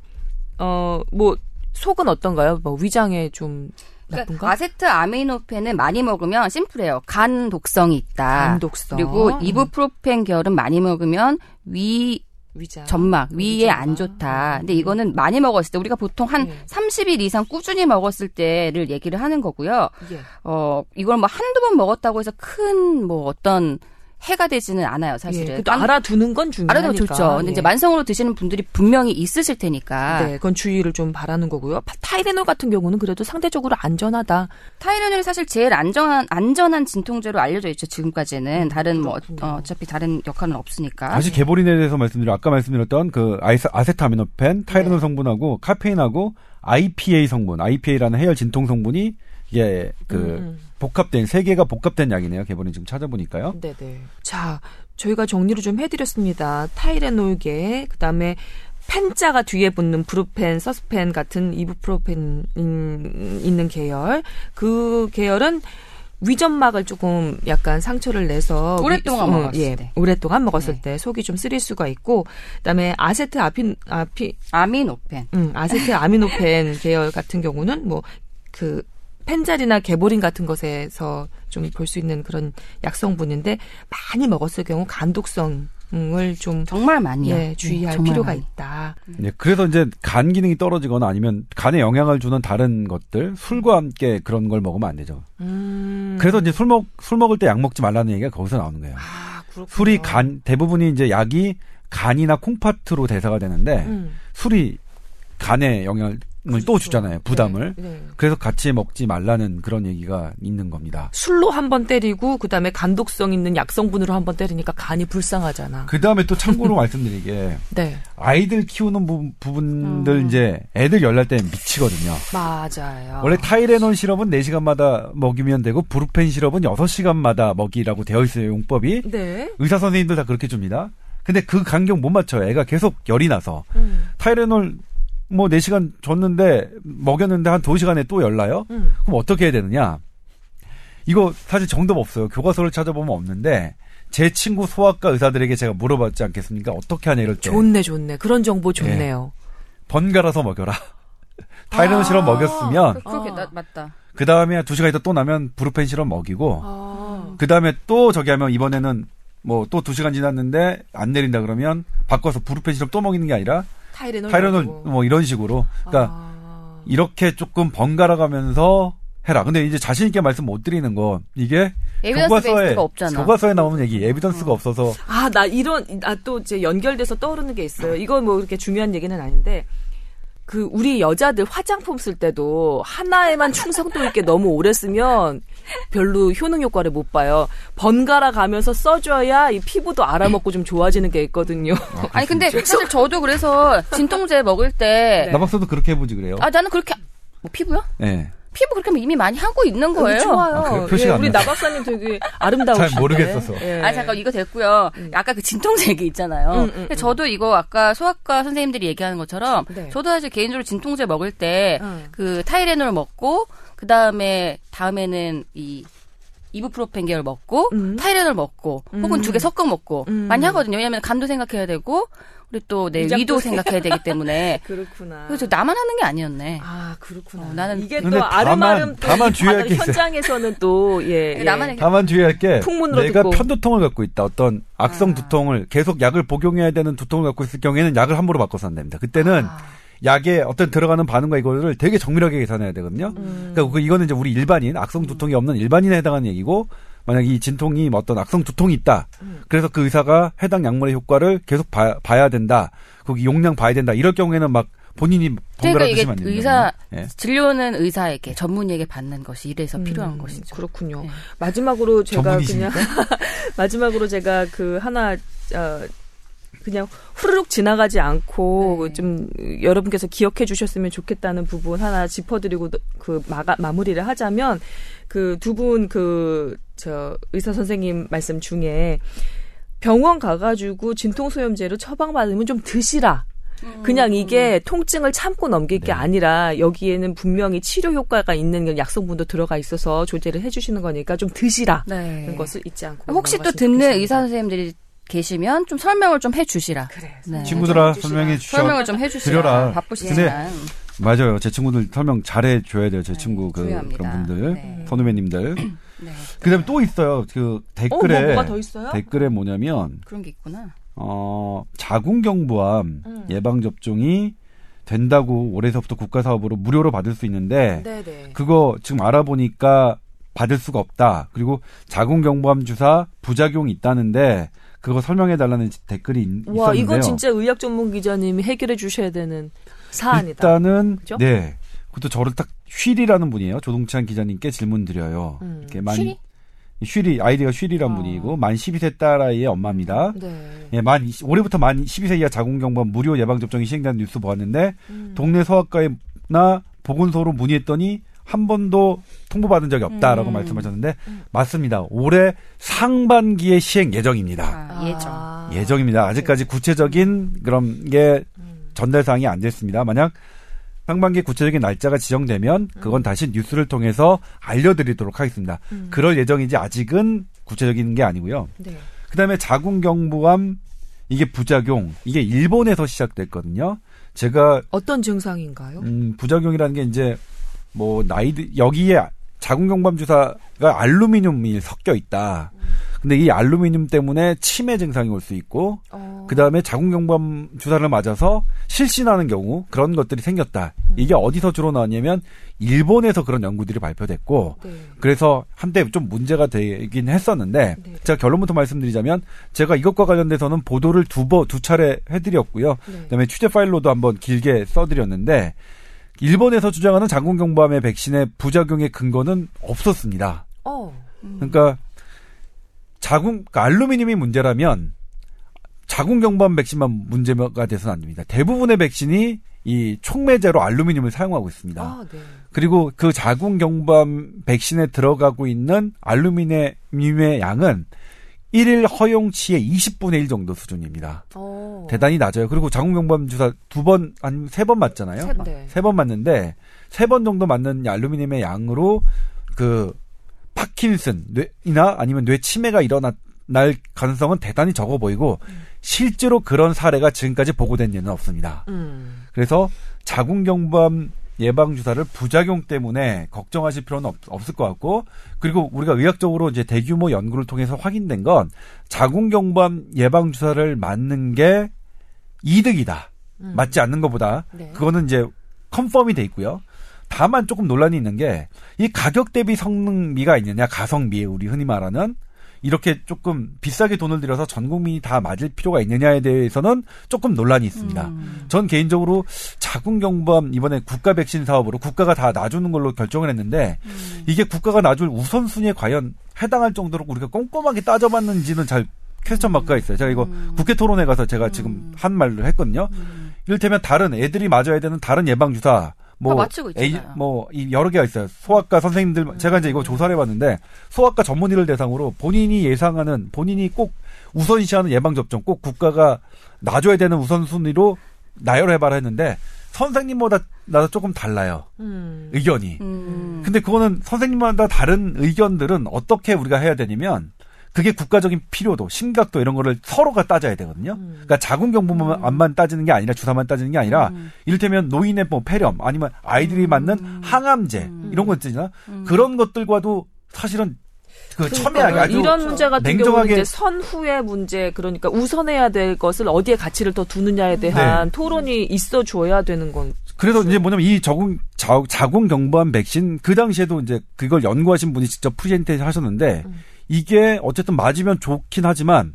어, 뭐, 속은 어떤가요? 뭐, 위장에 좀 그러니까? 아세트 아미노펜은 많이 먹으면 심플해요. 간 독성이 있다. 간 독성. 그리고 이부프로펜 계열은 많이 먹으면 위 위장. 점막 위에 위장. 안 좋다. 근데 이거는 많이 먹었을 때 우리가 보통 한 네. 30일 이상 꾸준히 먹었을 때를 얘기를 하는 거고요. 예. 어 이걸 뭐 한두 번 먹었다고 해서 큰 뭐 어떤 해가 되지는 않아요, 사실은. 예, 또 알아두는 건 중요하니까. 알아두면 좋죠. 근데 예. 이제 만성으로 드시는 분들이 분명히 있으실 테니까. 네, 그건 주의를 좀 바라는 거고요. 타이레놀 같은 경우는 그래도 상대적으로 안전하다. 타이레놀이 사실 제일 안전한 안전한 진통제로 알려져 있죠. 지금까지는 음, 다른 뭐 어, 차피 다른 역할은 없으니까. 다시 개보린에 대해서 말씀드려 아까 말씀드렸던 그 아세타미노펜, 타이레놀 네. 성분하고 카페인하고 IPA 성분, IPA라는 해열 진통 성분이 이게 그 음. 음. 복합된 세 개가 복합된 약이네요. 개본이 지금 찾아보니까요. 네 네. 자, 저희가 정리를 좀 해드렸습니다. 타이레놀계, 그 다음에 펜자가 뒤에 붙는 브루펜, 서스펜 같은 이부프로펜 있는 계열. 그 계열은 위점막을 조금 약간 상처를 내서 오랫동안 위, 어, 먹었을 예, 때 오랫동안 먹었을 네. 때 속이 좀 쓰릴 수가 있고 그다음에 아세트 아핀 아피 아미노펜 음, 아세트 아미노펜 계열 같은 경우는 뭐그 펜자리나 개보린 같은 것에서 좀 볼 수 있는 그런 약성분인데 많이 먹었을 경우 간독성 을좀 정말 많이요. 예, 주의할 네, 필요가 많이. 있다. 네, 그래서 이제 간 기능이 떨어지거나 아니면 간에 영향을 주는 다른 것들 술과 함께 그런 걸 먹으면 안 되죠. 음. 그래서 이제 술 먹 술 먹을 때 약 먹지 말라는 얘기가 거기서 나오는 거예요. 아, 술이 간 대부분이 이제 약이 간이나 콩팥으로 대사가 되는데 음. 술이 간에 영향을 그렇죠. 또 주잖아요. 부담을. 네, 네. 그래서 같이 먹지 말라는 그런 얘기가 있는 겁니다. 술로 한 번 때리고 그다음에 간독성 있는 약성분으로 한 번 때리니까 간이 불쌍하잖아. 그다음에 또 참고로 말씀드리게 네. 아이들 키우는 부, 분들 음. 이제 애들 열날 때 미치거든요. 맞아요. 원래 타이레놀 시럽은 4시간마다 먹이면 되고 브루펜 시럽은 6시간마다 먹이라고 되어 있어요, 용법이. 네. 의사 선생님들 다 그렇게 줍니다. 근데 그 간격 못 맞춰요. 애가 계속 열이 나서. 음. 타이레놀 뭐 4시간 줬는데 먹였는데 한 2시간에 또 열나요? 음. 그럼 어떻게 해야 되느냐? 이거 사실 정답 없어요. 교과서를 찾아보면 없는데 제 친구 소아과 의사들에게 제가 물어봤지 않겠습니까? 어떻게 하냐 이럴 때. 좋네, 좋네. 그런 정보 좋네요. 네. 번갈아서 먹여라. 타이레놀 아~ 시럽 먹였으면 그렇게 아~ 맞다. 그 다음에 2시간 있다 또 나면 브루펜 시럽 먹이고 아~ 그 다음에 또 저기 하면 이번에는 뭐또 2시간 지났는데 안 내린다 그러면 바꿔서 브루펜 시럽 또 먹이는 게 아니라 타이레놀, 타이레놀 뭐 이런 식으로 그러니까 아. 이렇게 조금 번갈아 가면서 해라. 근데 이제 자신 있게 말씀 못 드리는 건 이게 교과서에 교과서에 나오는 얘기 에비던스가 어. 없어서 아 나 이런 나 또 이제 연결돼서 떠오르는 게 있어요. 이건 뭐 그렇게 중요한 얘기는 아닌데 그 우리 여자들 화장품 쓸 때도 하나에만 충성도 있게 너무 오래 쓰면 별로 효능 효과를 못 봐요. 번갈아 가면서 써줘야 이 피부도 알아먹고 좀 좋아지는 게 있거든요. 아, 니 근데 사실 저도 그래서 진통제 먹을 때 네. 나박사도 그렇게 해보지 그래요? 아 나는 그렇게 뭐 피부요? 네. 피부 그렇게 이미 많이 하고 있는 거예요. 좋아요. 아, 예, 우리 나 박사님 되게 아름다우신데. 잘 모르겠어서. 예. 아 잠깐 이거 됐고요. 음. 아까 그 진통제 얘기 있잖아요. 음, 음, 음, 저도 이거 아까 소아과 선생님들이 얘기하는 것처럼 네. 저도 사실 개인적으로 진통제 먹을 때그 음. 타이레놀 먹고 그 다음에 다음에는 이 이브프로펜 계열 먹고 음. 타이레놀 먹고 혹은 두 개 섞어 먹고 많이 하거든요. 왜냐하면 간도 생각해야 되고 우리 또 내 위도 생각해야 되기 때문에 그렇구나. 그래서 나만 하는 게 아니었네. 아 그렇구나. 어, 나는 이게 또 아름아름 다만 주의할 게 현장에서는 또 예, 예. 나만 다만 주의할 게 내가 듣고. 편두통을 갖고 있다. 어떤 악성 아. 두통을 계속 약을 복용해야 되는 두통을 갖고 있을 경우에는 약을 함부로 바꿔서 안 됩니다. 그때는 아. 약에 어떤 들어가는 반응과 이거를 되게 정밀하게 계산해야 되거든요. 음. 그러니까 그 이거는 이제 우리 일반인 악성 두통이 없는 일반인에 해당하는 얘기고 만약 이 진통이 뭐 어떤 악성 두통이 있다. 음. 그래서 그 의사가 해당 약물의 효과를 계속 봐, 야 된다. 거기 용량 봐야 된다. 이럴 경우에는 막 본인이 그러니까 이게 의사 네. 진료는 의사에게 전문의에게 받는 것이 이래서 음, 필요한 것이죠. 그렇군요. 네. 마지막으로 제가 전문의십니까? 그냥 마지막으로 제가 그 하나 어, 그냥 후루룩 지나가지 않고 네. 좀 여러분께서 기억해 주셨으면 좋겠다는 부분 하나 짚어드리고 그 마가, 마무리를 하자면 그 두 분 그 저 의사 선생님 말씀 중에 병원 가가지고 진통소염제로 처방받으면 좀 드시라. 그냥 이게 통증을 참고 넘길 게 네. 아니라 여기에는 분명히 치료 효과가 있는 약성분도 들어가 있어서 조제를 해주시는 거니까 좀 드시라. 네. 것을 잊지 않고. 혹시 또 듣는 의사 선생님들이 계시면 좀 설명을 좀 해주시라. 그래. 네. 친구들아 설명해 주시라. 설명을 좀 해주시라. 바쁘시지만. 맞아요. 제 친구들 설명 잘해 줘야 돼요. 제 네, 친구 그 중요합니다. 그런 분들, 네. 선후배님들. 네. 그다음에 또 있어요. 그 댓글에 어, 뭐, 있어요? 댓글에 뭐냐면 그런 게 있구나. 어 자궁경부암 음. 예방 접종이 된다고 올해서부터 국가 사업으로 무료로 받을 수 있는데 네네. 그거 지금 알아보니까 받을 수가 없다. 그리고 자궁경부암 주사 부작용이 있다는데 그거 설명해 달라는 댓글이 있, 와, 있었는데요. 이건 진짜 의학 전문 기자님이 해결해 주셔야 되는 사안이다. 일단은 그렇죠? 네. 그것도 저를 딱 쉴이라는 분이에요. 조동찬 기자님께 질문 드려요. 음. 이렇게 만 쉬리? 쉬리 아이디가 쉬리란 아. 분이고 만 12세 딸아이의 엄마입니다. 네. 예, 만 올해부터 만 12세 이하 자궁경부암 무료 예방 접종이 시행되는 뉴스 보았는데 음. 동네 소아과나 보건소로 문의했더니 한 번도 통보받은 적이 없다라고 음. 말씀하셨는데 음. 맞습니다. 올해 상반기에 시행 예정입니다. 아, 예정. 예정입니다. 아직까지 구체적인 그런 게 음. 전달 사항이 안 됐습니다. 만약 상반기 구체적인 날짜가 지정되면 그건 음. 다시 뉴스를 통해서 알려드리도록 하겠습니다. 음. 그럴 예정이지 아직은 구체적인 게 아니고요. 네. 그다음에 자궁경부암 이게 부작용 이게 일본에서 시작됐거든요. 제가 어떤 증상인가요? 음, 부작용이라는 게 이제 뭐 나이드 여기에 자궁경부암 주사가 알루미늄이 섞여 있다. 근데 이 알루미늄 때문에 치매 증상이 올 수 있고 어. 그다음에 자궁경부암 주사를 맞아서 실신하는 경우 그런 것들이 생겼다. 이게 어디서 주로 나왔냐면 일본에서 그런 연구들이 발표됐고 네. 그래서 한때 좀 문제가 되긴 했었는데 네. 제가 결론부터 말씀드리자면 제가 이것과 관련돼서는 보도를 두 번 두 차례 해드렸고요. 네. 그다음에 취재 파일로도 한번 길게 써드렸는데 일본에서 주장하는 자궁경부암의 백신의 부작용의 근거는 없었습니다. 어. 그러니까 자궁 그러니까 알루미늄이 문제라면 자궁경부암 백신만 문제가 돼서는 안 됩니다. 대부분의 백신이 이 촉매제로 알루미늄을 사용하고 있습니다. 아, 네. 그리고 그 자궁경부암 백신에 들어가고 있는 알루미늄의 양은 1일 허용치의 20분의 1 정도 수준입니다. 오. 대단히 낮아요. 그리고 자궁경부암 주사 두 번, 아니면 세번 맞잖아요. 세 번 맞는데, 세 번 정도 맞는 알루미늄의 양으로 그 파킨슨, 뇌이나 아니면 뇌 치매가 일어날 가능성은 대단히 적어 보이고, 음. 실제로 그런 사례가 지금까지 보고된 예는 없습니다. 음. 그래서 자궁경부암 예방 주사를 부작용 때문에 걱정하실 필요는 없, 을것 같고 그리고 우리가 의학적으로 이제 대규모 연구를 통해서 확인된 건 자궁경부암 예방 주사를 맞는 게 이득이다. 음. 맞지 않는 것보다 네. 그거는 이제 confirm이 돼 있고요. 다만 조금 논란이 있는 게 이 가격 대비 성능미가 있느냐 가성비 우리 흔히 말하는 이렇게 조금 비싸게 돈을 들여서 전 국민이 다 맞을 필요가 있느냐에 대해서는 조금 논란이 있습니다. 음. 전 개인적으로 자궁경부암 이번에 국가 백신 사업으로 국가가 다 놔주는 걸로 결정을 했는데 음. 이게 국가가 놔줄 우선순위에 과연 해당할 정도로 우리가 꼼꼼하게 따져봤는지는 잘 퀘스천 마크가 있어요. 제가 이거 음. 국회 토론회 가서 제가 지금 음. 한 말을 했거든요. 음. 이를테면 다른 애들이 맞아야 되는 다른 예방 주사 뭐 맞추고 있잖아요. 뭐이 여러 개가 있어요. 소아과 선생님들 음. 제가 이제 이거 조사를 해봤는데 소아과 전문의를 대상으로 본인이 예상하는 본인이 꼭 우선시하는 예방 접종 꼭 국가가 놔줘야 되는 우선순위로 나열해봐라 했는데 선생님보다 나도 조금 달라요. 음. 의견이. 음. 근데 그거는 선생님마다 다른 의견들은 어떻게 우리가 해야 되냐면 그게 국가적인 필요도, 심각도 이런 거를 서로가 따져야 되거든요. 음. 그러니까 자궁 경부암만 음. 따지는 게 아니라 주사만 따지는 게 아니라 음. 이를테면 노인의 뭐 폐렴 아니면 아이들이 음. 맞는 항암제 음. 이런 거 있잖아. 음. 그런 것들과도 사실은 그 첨예하게 아주 이런 문제 같은 냉정하게 경우는 이제 선후의 문제 그러니까 우선해야 될 것을 어디에 가치를 더 두느냐에 대한 네. 토론이 있어 줘야 되는 건 그래서 이제 뭐냐면 이 자궁 자, 자궁 경부암 백신 그 당시에도 이제 그걸 연구하신 분이 직접 프리젠테이션 하셨는데 음. 이게 어쨌든 맞으면 좋긴 하지만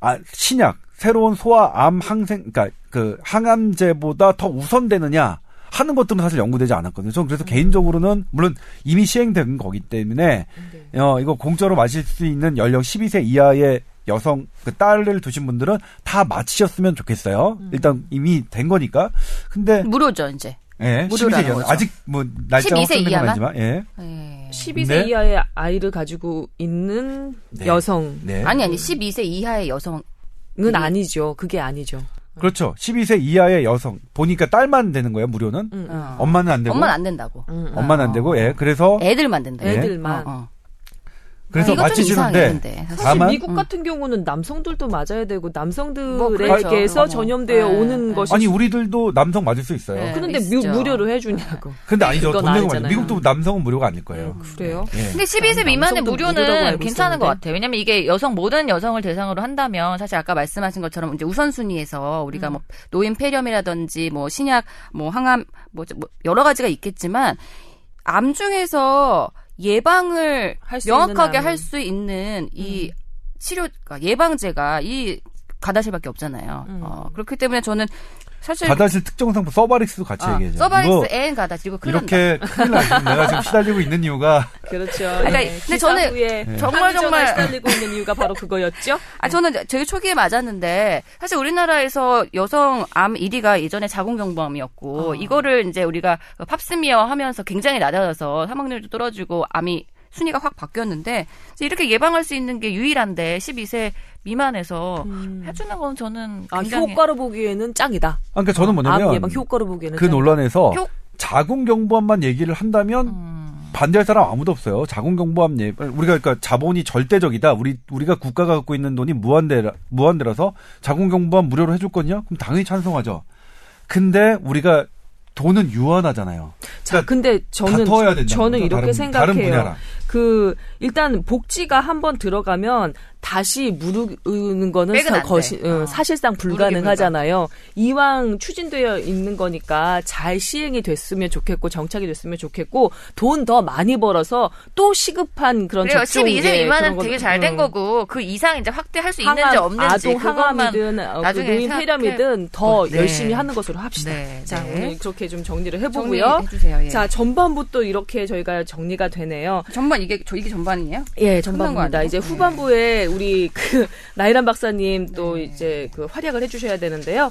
아, 신약 새로운 소아 암 항생 그러니까 그 항암제보다 더 우선되느냐 하는 것들은 사실 연구되지 않았거든요. 저는 그래서 음. 개인적으로는 물론 이미 시행된 거기 때문에 네. 어 이거 공짜로 마실 수 있는 연령 12세 이하의 여성 그 딸을 두신 분들은 다 마치셨으면 좋겠어요. 음. 일단 이미 된 거니까. 근데 무료죠 이제. 예, 12세 이하 아직 뭐 날짜가 확정된 건 아니지만 예. 네. 12세 네. 이하의 아이를 가지고 있는 네. 여성. 네. 아니 아니 12세 이하의 여성은 아니죠. 그게 아니죠. 그렇죠. 12세 이하의 여성 보니까 딸만 되는 거예요 무료는. 음. 어. 엄마는 안 되고. 엄마는 안 된다고. 음. 엄마는 안 되고 예. 그래서 애들만 된다. 애들만. 어, 어. 그래서 마치시는데 사실 미국 같은 경우는 남성들도 맞아야 되고 남성들에게서 뭐 그렇죠. 전염되어 네. 오는 네. 것이 아니 우리들도 남성 맞을 수 있어요. 네, 그런데 미, 무료로 해주냐고. 근데 아니죠 돈 내고 맞아요. 미국도 남성은 무료가 아닐 거예요. 음, 그래요? 네. 근데 12세 미만의 무료는 괜찮은 것 같아요. 왜냐면 이게 여성 모든 여성을 대상으로 한다면 사실 아까 말씀하신 것처럼 이제 우선순위에서 우리가 음. 뭐 노인 폐렴이라든지 뭐 신약 뭐 항암 뭐, 뭐 여러 가지가 있겠지만 암 중에서 예방을 명확하게 할 수 있는 이 음. 치료 그러니까 예방제가 이 가다실밖에 없잖아요. 음. 어, 그렇기 때문에 저는 사실 가다실 특정 상품 서바릭스도 같이 어, 얘기해죠 서바릭스 N 가다실 이거 이렇게 큰일 나 내가 지금 시달리고 있는 이유가 그렇죠. 그러니까 네. 근데 저는 네. 정말 정말 시달리고 있는 이유가 바로 그거였죠. 아 저는 되게 초기에 맞았는데 사실 우리나라에서 여성 암 1위가 예전에 자궁경부암이었고 어. 이거를 이제 우리가 팝스미어 하면서 굉장히 낮아져서 사망률도 떨어지고 암이 순위가 확 바뀌었는데 이렇게 예방할 수 있는 게 유일한데 12세 미만에서 음. 해주는 건 저는 아, 효과로 보기에는 짱이다. 아, 그러니까 저는 뭐냐면 암 예방 효과로 보기에는 그 짱이다. 논란에서 효... 자궁경부암만 얘기를 한다면 음. 반대할 사람 아무도 없어요. 자궁경부암 예 우리가 그러니까 자본이 절대적이다. 우리 우리가 국가가 갖고 있는 돈이 무한대 무한대라서 자궁경부암 무료로 해줄 거냐? 그럼 당연히 찬성하죠. 근데 우리가 돈은 유한하잖아요. 자, 그러니까 근데 저는 저는 이렇게 다른, 생각해요. 다른 그 일단 복지가 한번 들어가면 다시 무르는 거는 사, 거시, 어, 어. 사실상 불가능하잖아요. 이왕 추진되어 있는 거니까 잘 시행이 됐으면 좋겠고 정착이 됐으면 좋겠고 돈 더 많이 벌어서 또 시급한 그런 그래요. 접종 12세 미만은 되게 잘 된 거고 그 이상 이제 확대할 수 있는지 없는지 아동 항암이든 어, 그 노인 폐렴이든 더 네. 열심히 하는 것으로 합시다. 네. 자 네. 오늘 그렇게 좀 정리를 해보고요. 예. 자 전반부 또 이렇게 저희가 정리가 되네요. 전반 이게 저 이게 전반이에요? 예, 전반부입니다. 이제 후반부에 우리 그 나이란 박사님 또 네. 이제 그 활약을 해주셔야 되는데요.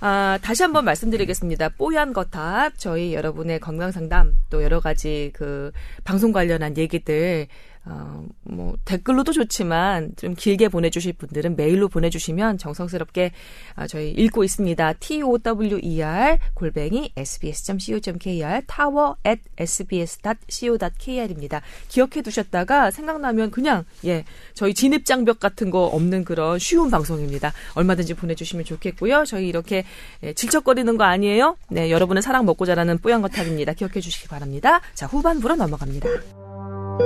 아, 다시 한번 말씀드리겠습니다. 뽀얀 거탑 저희 여러분의 건강 상담 또 여러 가지 그 방송 관련한 얘기들 어, 뭐 댓글로도 좋지만 좀 길게 보내주실 분들은 메일로 보내주시면 정성스럽게 아, 저희 읽고 있습니다. t o w e r 골뱅이 sbs.co.kr 타워 at sbs.co.kr입니다. 기억해 두셨다가 생각나면 그냥 예 저희 진입 장벽 같은 거 없는 그런 쉬운 방송입니다. 얼마든지 보내주시면 좋겠고요. 저희 이렇게 예, 질척거리는 거 아니에요? 네 여러분의 사랑 먹고 자라는 뽀얀 거탑입니다. 기억해 주시기 바랍니다. 자 후반부로 넘어갑니다. 자,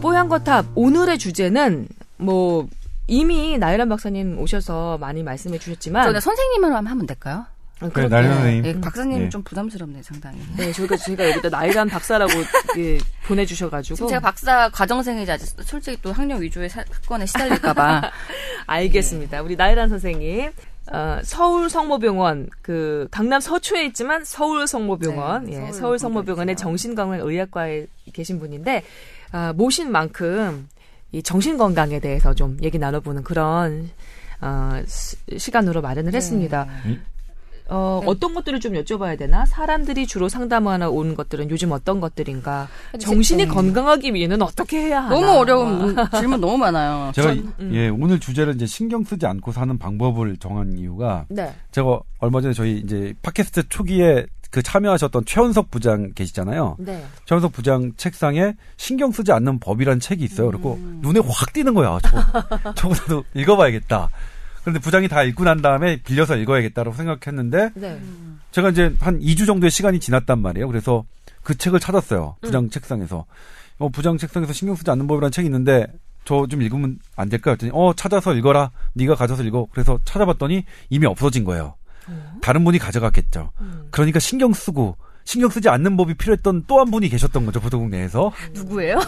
뽀얀 거탑 오늘의 주제는 뭐 이미 나일란 박사님 오셔서 많이 말씀해 주셨지만 저는 선생님으로 하면 될까요? 아, 그래, 나일란 선생님. 네, 박사님 네. 좀 부담스럽네, 상당히. 네, 저희가, 저희가 여기다 나일란 박사라고 예, 보내주셔가지고. 제가 박사 과정생이자 솔직히 또 학력 위주의 사건에 시달릴까봐. 알겠습니다. 우리 나일란 선생님. 어, 서울 성모병원 그 강남 서초에 있지만 서울 성모병원 네, 예, 서울 성모병원의 정신건강의학과에 계신 분인데 어, 모신 만큼 이 정신건강에 대해서 좀 얘기 나눠보는 그런 어, 시 간으로 마련을 네. 했습니다. 음? 어, 네. 어떤 것들을 좀 여쭤봐야 되나? 사람들이 주로 상담하러 온 것들은 요즘 어떤 것들인가? 정신이 네. 건강하기 위해는 어떻게 해야 하나? 너무 어려운 질문 너무 많아요. 제가 전, 음. 예, 오늘 주제를 이제 신경 쓰지 않고 사는 방법을 정한 이유가 네. 제가 얼마 전에 저희 이제 팟캐스트 초기에 그 참여하셨던 최원석 부장 계시잖아요. 네. 최원석 부장 책상에 신경 쓰지 않는 법이라는 책이 있어요. 음. 그리고 눈에 확 띄는 거야. 저거, 저거라도 읽어봐야겠다. 그런데 부장이 다 읽고 난 다음에 빌려서 읽어야겠다고 생각했는데 네. 제가 이제 한 2주 정도의 시간이 지났단 말이에요. 그래서 그 책을 찾았어요. 부장 음. 책상에서. 어, 부장 책상에서 신경 쓰지 않는 법이라는 책이 있는데 저 좀 읽으면 안 될까 했더니 어 찾아서 읽어라. 네가 가져서 읽어. 그래서 찾아봤더니 이미 없어진 거예요. 어? 다른 분이 가져갔겠죠. 음. 그러니까 신경 쓰고 신경 쓰지 않는 법이 필요했던 또 한 분이 계셨던 거죠 보도국 내에서 누구예요?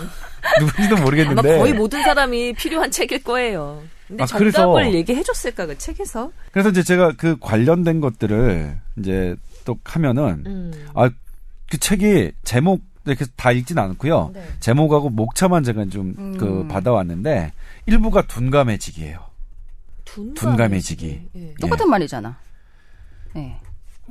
누군지도 모르겠는데 거의 모든 사람이 필요한 책일 거예요. 근데 아, 정답을 그래서, 얘기해 줬을까 그 책에서? 그래서 이제 제가 그 관련된 것들을 이제 또 하면은 음. 아그 책이 제목 이렇게 다 읽진 않고요. 네. 제목하고 목차만 제가 좀그 음. 그 받아왔는데 일부가 둔감해지기예요. 둔감해지기. 예. 똑같은 말이잖아. 네.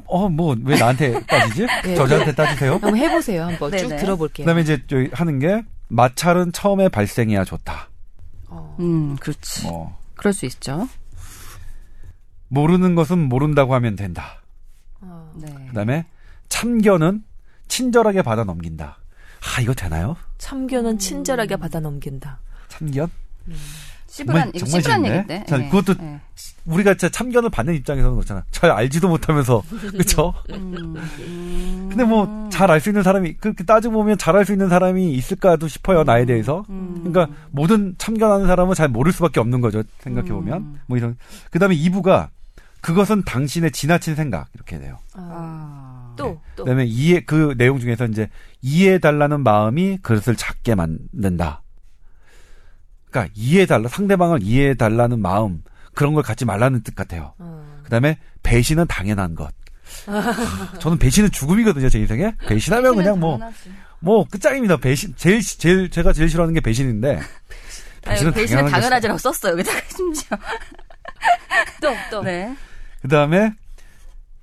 어, 뭐, 왜 나한테 따지지? 네, 저자한테 따지세요? 한번 해보세요. 한번 네네. 쭉 들어볼게요. 그 다음에 이제 하는 게, 마찰은 처음에 발생해야 좋다. 어. 음, 그렇지. 어. 그럴 수 있죠. 모르는 것은 모른다고 하면 된다. 어. 네. 그다음에 참견은 친절하게 받아 넘긴다. 아 이거 되나요? 참견은 음. 친절하게 받아 넘긴다. 참견? 음. 씨부란, 정말, 정말 얘기인데. 자, 네. 그것도 네. 우리가 진짜 참견을 받는 입장에서는 그렇잖아. 잘 알지도 못하면서. 그쵸? 음. 근데 뭐, 잘 알 수 있는 사람이, 그렇게 따지고 보면 잘 알 수 있는 사람이 있을까도 싶어요, 나에 대해서. 음. 그러니까, 모든 참견하는 사람은 잘 모를 수밖에 없는 거죠, 생각해 보면. 음. 뭐 이런. 그 다음에 2부가, 그것은 당신의 지나친 생각, 이렇게 돼요. 아. 또, 네. 또. 그 다음에 이해, 그 내용 중에서 이제, 이해해 달라는 마음이 그것을 작게 만든다. 그러니까 이해해달라, 상대방을 이해해달라는 마음, 그런 걸 갖지 말라는 뜻 같아요. 어. 그 다음에 배신은 당연한 것. 저는 배신은 죽음이거든요, 제 인생에. 배신하면 그냥 뭐, 뭐, 끝장입니다. 배신, 제일, 제일, 제가 제일 싫어하는 게 배신인데. 배신은, 아니, 배신은 당연하지라고 썼어요, 여기다가 심지어. 또, 또. 네. 그 다음에,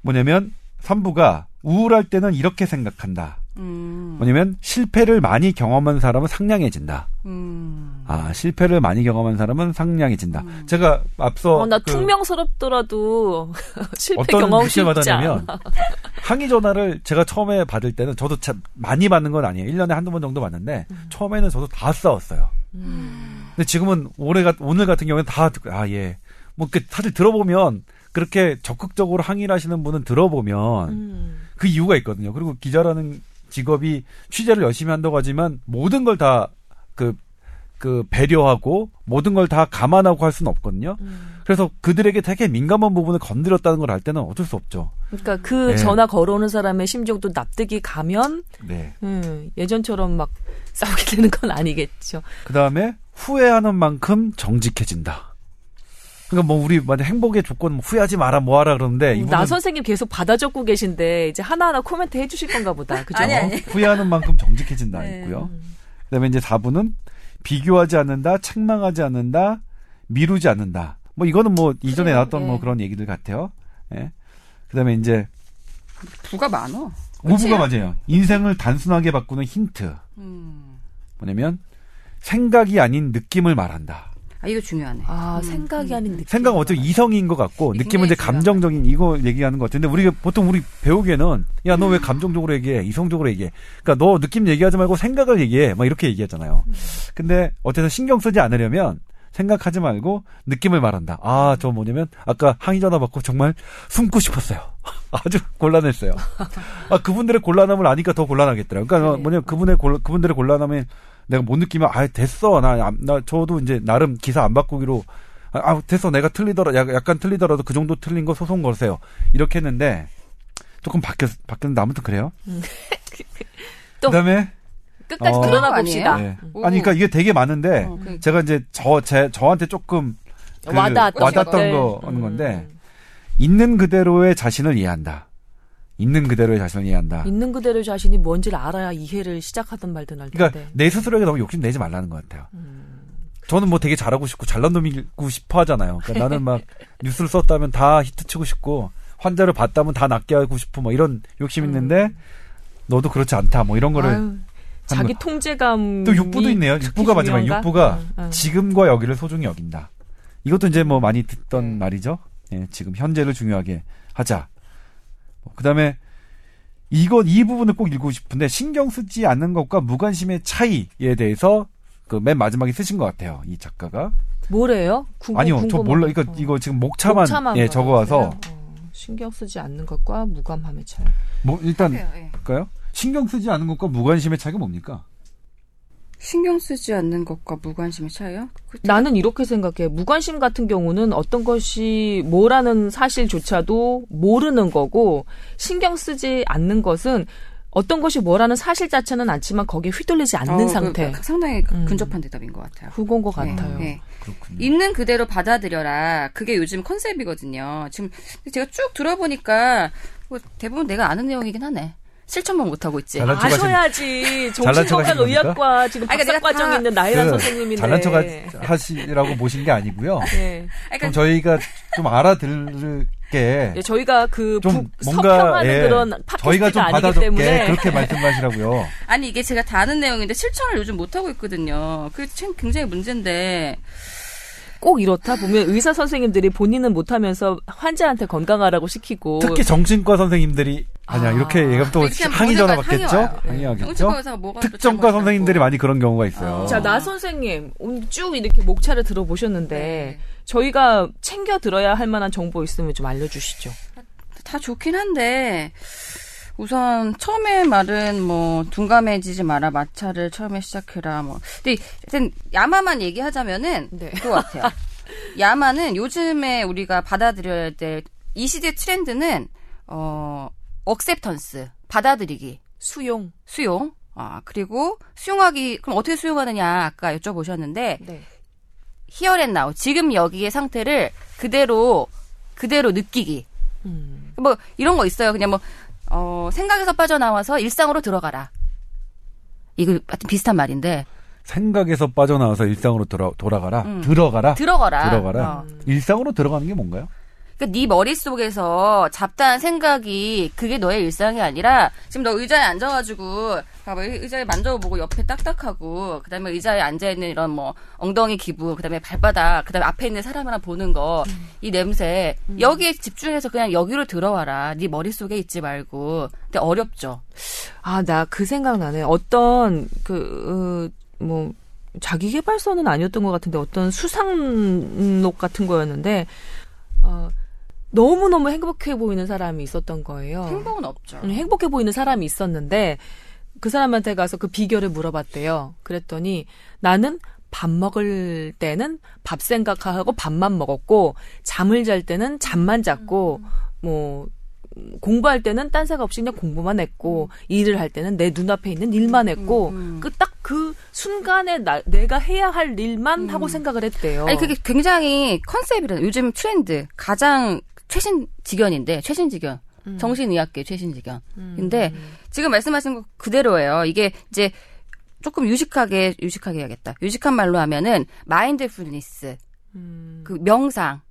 뭐냐면, 3부가 우울할 때는 이렇게 생각한다. 음. 뭐냐면 실패를 많이 경험한 사람은 상냥해진다. 음. 아 실패를 많이 경험한 사람은 상냥해진다. 음. 제가 앞서 어, 나 그 퉁명스럽더라도 실패 경험 쉽지 받았냐면 항의 전화를 제가 처음에 받을 때는 저도 참 많이 받는 건 아니에요. 1년에 한두 번 정도 받는데 음. 처음에는 저도 다 싸웠어요. 음. 근데 지금은 올해 오늘 같은 경우는 다 아 예. 뭐 그 사실 들어보면 그렇게 적극적으로 항의를 하시는 분은 들어보면 음. 그 이유가 있거든요. 그리고 기자라는 직업이 취재를 열심히 한다고 하지만 모든 걸 다그 그 배려하고 모든 걸 다 감안하고 할 수는 없거든요. 음. 그래서 그들에게 되게 민감한 부분을 건드렸다는 걸 알 때는 어쩔 수 없죠. 그러니까 그 네. 전화 걸어오는 사람의 심정도 납득이 가면 네. 음, 예전처럼 막 싸우게 되는 건 아니겠죠. 그 다음에 후회하는 만큼 정직해진다. 그러니까 뭐 우리 만약 행복의 조건 뭐 후회하지 마라 뭐하라 그러는데 음, 나 선생님 계속 받아 적고 계신데 이제 하나하나 코멘트 해주실 건가 보다. 그죠? 아니, 아니. 후회하는 만큼 정직해진다 네. 있고요. 그다음에 이제 4분은 비교하지 않는다, 책망하지 않는다, 미루지 않는다. 뭐 이거는 뭐 이전에 나왔던 네. 뭐 그런 얘기들 같아요. 예. 그다음에 이제 부가 많어. 오부가 맞아요. 인생을 단순하게 바꾸는 힌트. 음. 뭐냐면 생각이 아닌 느낌을 말한다. 아, 이거 중요하네. 아, 음. 생각이 아닌 느낌. 생각은 어차피 이성인 것 같고, 느낌은 이제 감정적인 이거 얘기하는 것 같은데, 우리가 보통 우리 배우기에는, 야, 너 왜 감정적으로 얘기해? 이성적으로 얘기해? 그러니까 너 느낌 얘기하지 말고 생각을 얘기해. 막 이렇게 얘기하잖아요. 근데 어쨌든 신경 쓰지 않으려면, 생각하지 말고 느낌을 말한다. 아, 저 뭐냐면 아까 항의 전화 받고 정말 숨고 싶었어요. 아주 곤란했어요. 아, 그분들의 곤란함을 아니까 더 곤란하겠더라고요. 그러니까 뭐냐면 그분의 곤, 그분들의 곤란함에 내가 못 느끼면 아 됐어 나, 나 저도 이제 나름 기사 안 바꾸기로 아, 아 됐어 내가 틀리더라 약간 틀리더라도 그 정도 틀린 거 소송 걸으세요 이렇게 했는데 조금 바뀌었 바뀌었는데 아무튼 그래요. 음. 그다음에 끝까지 어, 드러나 봅시다. 네. 아니 그러니까 이게 되게 많은데 어, 그러니까. 제가 이제 저 제 저한테 조금 그 와닿았던, 와닿았던 거 하는 건데 음. 있는 그대로의 자신을 이해한다. 있는 그대로의 자신을 이해한다. 있는 그대로의 자신이 뭔지를 알아야 이해를 시작하던 말든 할 텐데. 그러니까 내 스스로에게 너무 욕심 내지 말라는 것 같아요. 음. 저는 뭐 되게 잘하고 싶고 잘난 놈이고 싶어 하잖아요. 그러니까 나는 막 뉴스를 썼다면 다 히트치고 싶고 환자를 봤다면 다 낫게 하고 싶고 뭐 이런 욕심 음. 있는데 너도 그렇지 않다 뭐 이런 거를 아유, 자기 통제감 또 육부도 있네요. 육부가 마지막 육부가 응, 응. 지금과 여기를 소중히 여긴다. 이것도 이제 뭐 많이 듣던 음. 말이죠. 예, 지금 현재를 중요하게 하자. 그 다음에 이것 이 부분을 꼭 읽고 싶은데 신경 쓰지 않는 것과 무관심의 차이에 대해서 그 맨 마지막에 쓰신 것 같아요 이 작가가 뭐래요? 궁금, 아니요 저 몰라 이거 이거 지금 목차만, 목차만 예 적어와서 어, 신경 쓰지 않는 것과 무감함의 차이. 뭐 일단 예. 볼까요? 신경 쓰지 않는 것과 무관심의 차이가 뭡니까? 신경 쓰지 않는 것과 무관심의 차이요? 나는 이렇게 생각해. 무관심 같은 경우는 어떤 것이 뭐라는 사실조차도 모르는 거고, 신경 쓰지 않는 것은 어떤 것이 뭐라는 사실 자체는 않지만 거기에 휘둘리지 않는 어, 그 상태. 그, 상당히 음. 근접한 대답인 것 같아요. 그건 것 네, 같아요. 네. 있는 그대로 받아들여라. 그게 요즘 컨셉이거든요. 지금 제가 쭉 들어보니까 뭐 대부분 내가 아는 내용이긴 하네. 실천만 못하고 있지. 아셔야지. 정신건강 의학과 지금 박사 그러니까 과정 있는 나혜란 그 선생님인데. 잘난 척 하시라고 보신 게 아니고요. 네. 그러니까 저희가 좀 알아들게 네, 저희가 그 좀 뭔가 예, 그런 저희가 좀 받아줬게 그렇게 말씀하시라고요. 아니 이게 제가 다 아는 내용인데 실천을 요즘 못 하고 있거든요. 그게 참 굉장히 문제인데 꼭 이렇다 보면 의사 선생님들이 본인은 못하면서 환자한테 건강하라고 시키고 특히 정신과 선생님들이 아니야 아, 이렇게 얘기하면 또 항의 전화 받겠죠? 항의하겠죠? 특정과 선생님들이 많이 그런 경우가 있어요. 아. 자나 선생님 오늘 쭉 이렇게 목차를 들어보셨는데 네. 저희가 챙겨 들어야 할 만한 정보 있으면 좀 알려주시죠. 다 좋긴 한데 우선 처음에 말은 뭐 둔감해지지 마라 마차를 처음에 시작해라 뭐 근데 일단 야마만 얘기하자면은 네. 그거 같아요. 야마는 요즘에 우리가 받아들여야 될 이 시대 트렌드는 어 억셉턴스 받아들이기 수용 수용 아 그리고 수용하기 그럼 어떻게 수용하느냐 아까 여쭤보셨는데 네. 히어앤 나우 지금 여기의 상태를 그대로 그대로 느끼기 음. 뭐 이런 거 있어요 그냥 뭐 어, 생각에서 빠져나와서 일상으로 들어가라. 이거 하여튼 비슷한 말인데. 생각에서 빠져나와서 일상으로 돌아, 돌아가라. 음. 들어가라. 들어가라. 들어가라. 어. 일상으로 들어가는 게 뭔가요? 그러니까 네 머릿속에서 잡다한 생각이 그게 너의 일상이 아니라 지금 너 의자에 앉아가지고 봐봐 의자에 만져보고 옆에 딱딱하고 그다음에 의자에 앉아 있는 이런 뭐 엉덩이 기부 그다음에 발바닥 그다음에 앞에 있는 사람 하나 보는 거이 음. 냄새 음. 여기에 집중해서 그냥 여기로 들어와라 네 머릿속에 있지 말고 근데 어렵죠 아 나 그 생각 나네 어떤 그뭐 어, 자기 개발서는 아니었던 것 같은데 어떤 수상록 같은 거였는데 어 너무 너무 행복해 보이는 사람이 있었던 거예요. 행복은 없죠. 행복해 보이는 사람이 있었는데 그 사람한테 가서 그 비결을 물어봤대요. 그랬더니 나는 밥 먹을 때는 밥 생각하고 밥만 먹었고 잠을 잘 때는 잠만 잤고 뭐 공부할 때는 딴 생각 없이 그냥 공부만 했고 음. 일을 할 때는 내 눈앞에 있는 일만 했고 음, 음. 그딱 그 순간에 나, 내가 해야 할 일만 음. 하고 생각을 했대요. 아니 그게 굉장히 컨셉이라 요즘 트렌드 가장 최신 지견인데 최신 지견 음. 정신의학계 최신 지견인데 지금 말씀하신 거 그대로예요. 이게 이제 조금 유식하게 유식하게 해야겠다. 유식한 말로 하면은 마인드풀니스 그 명상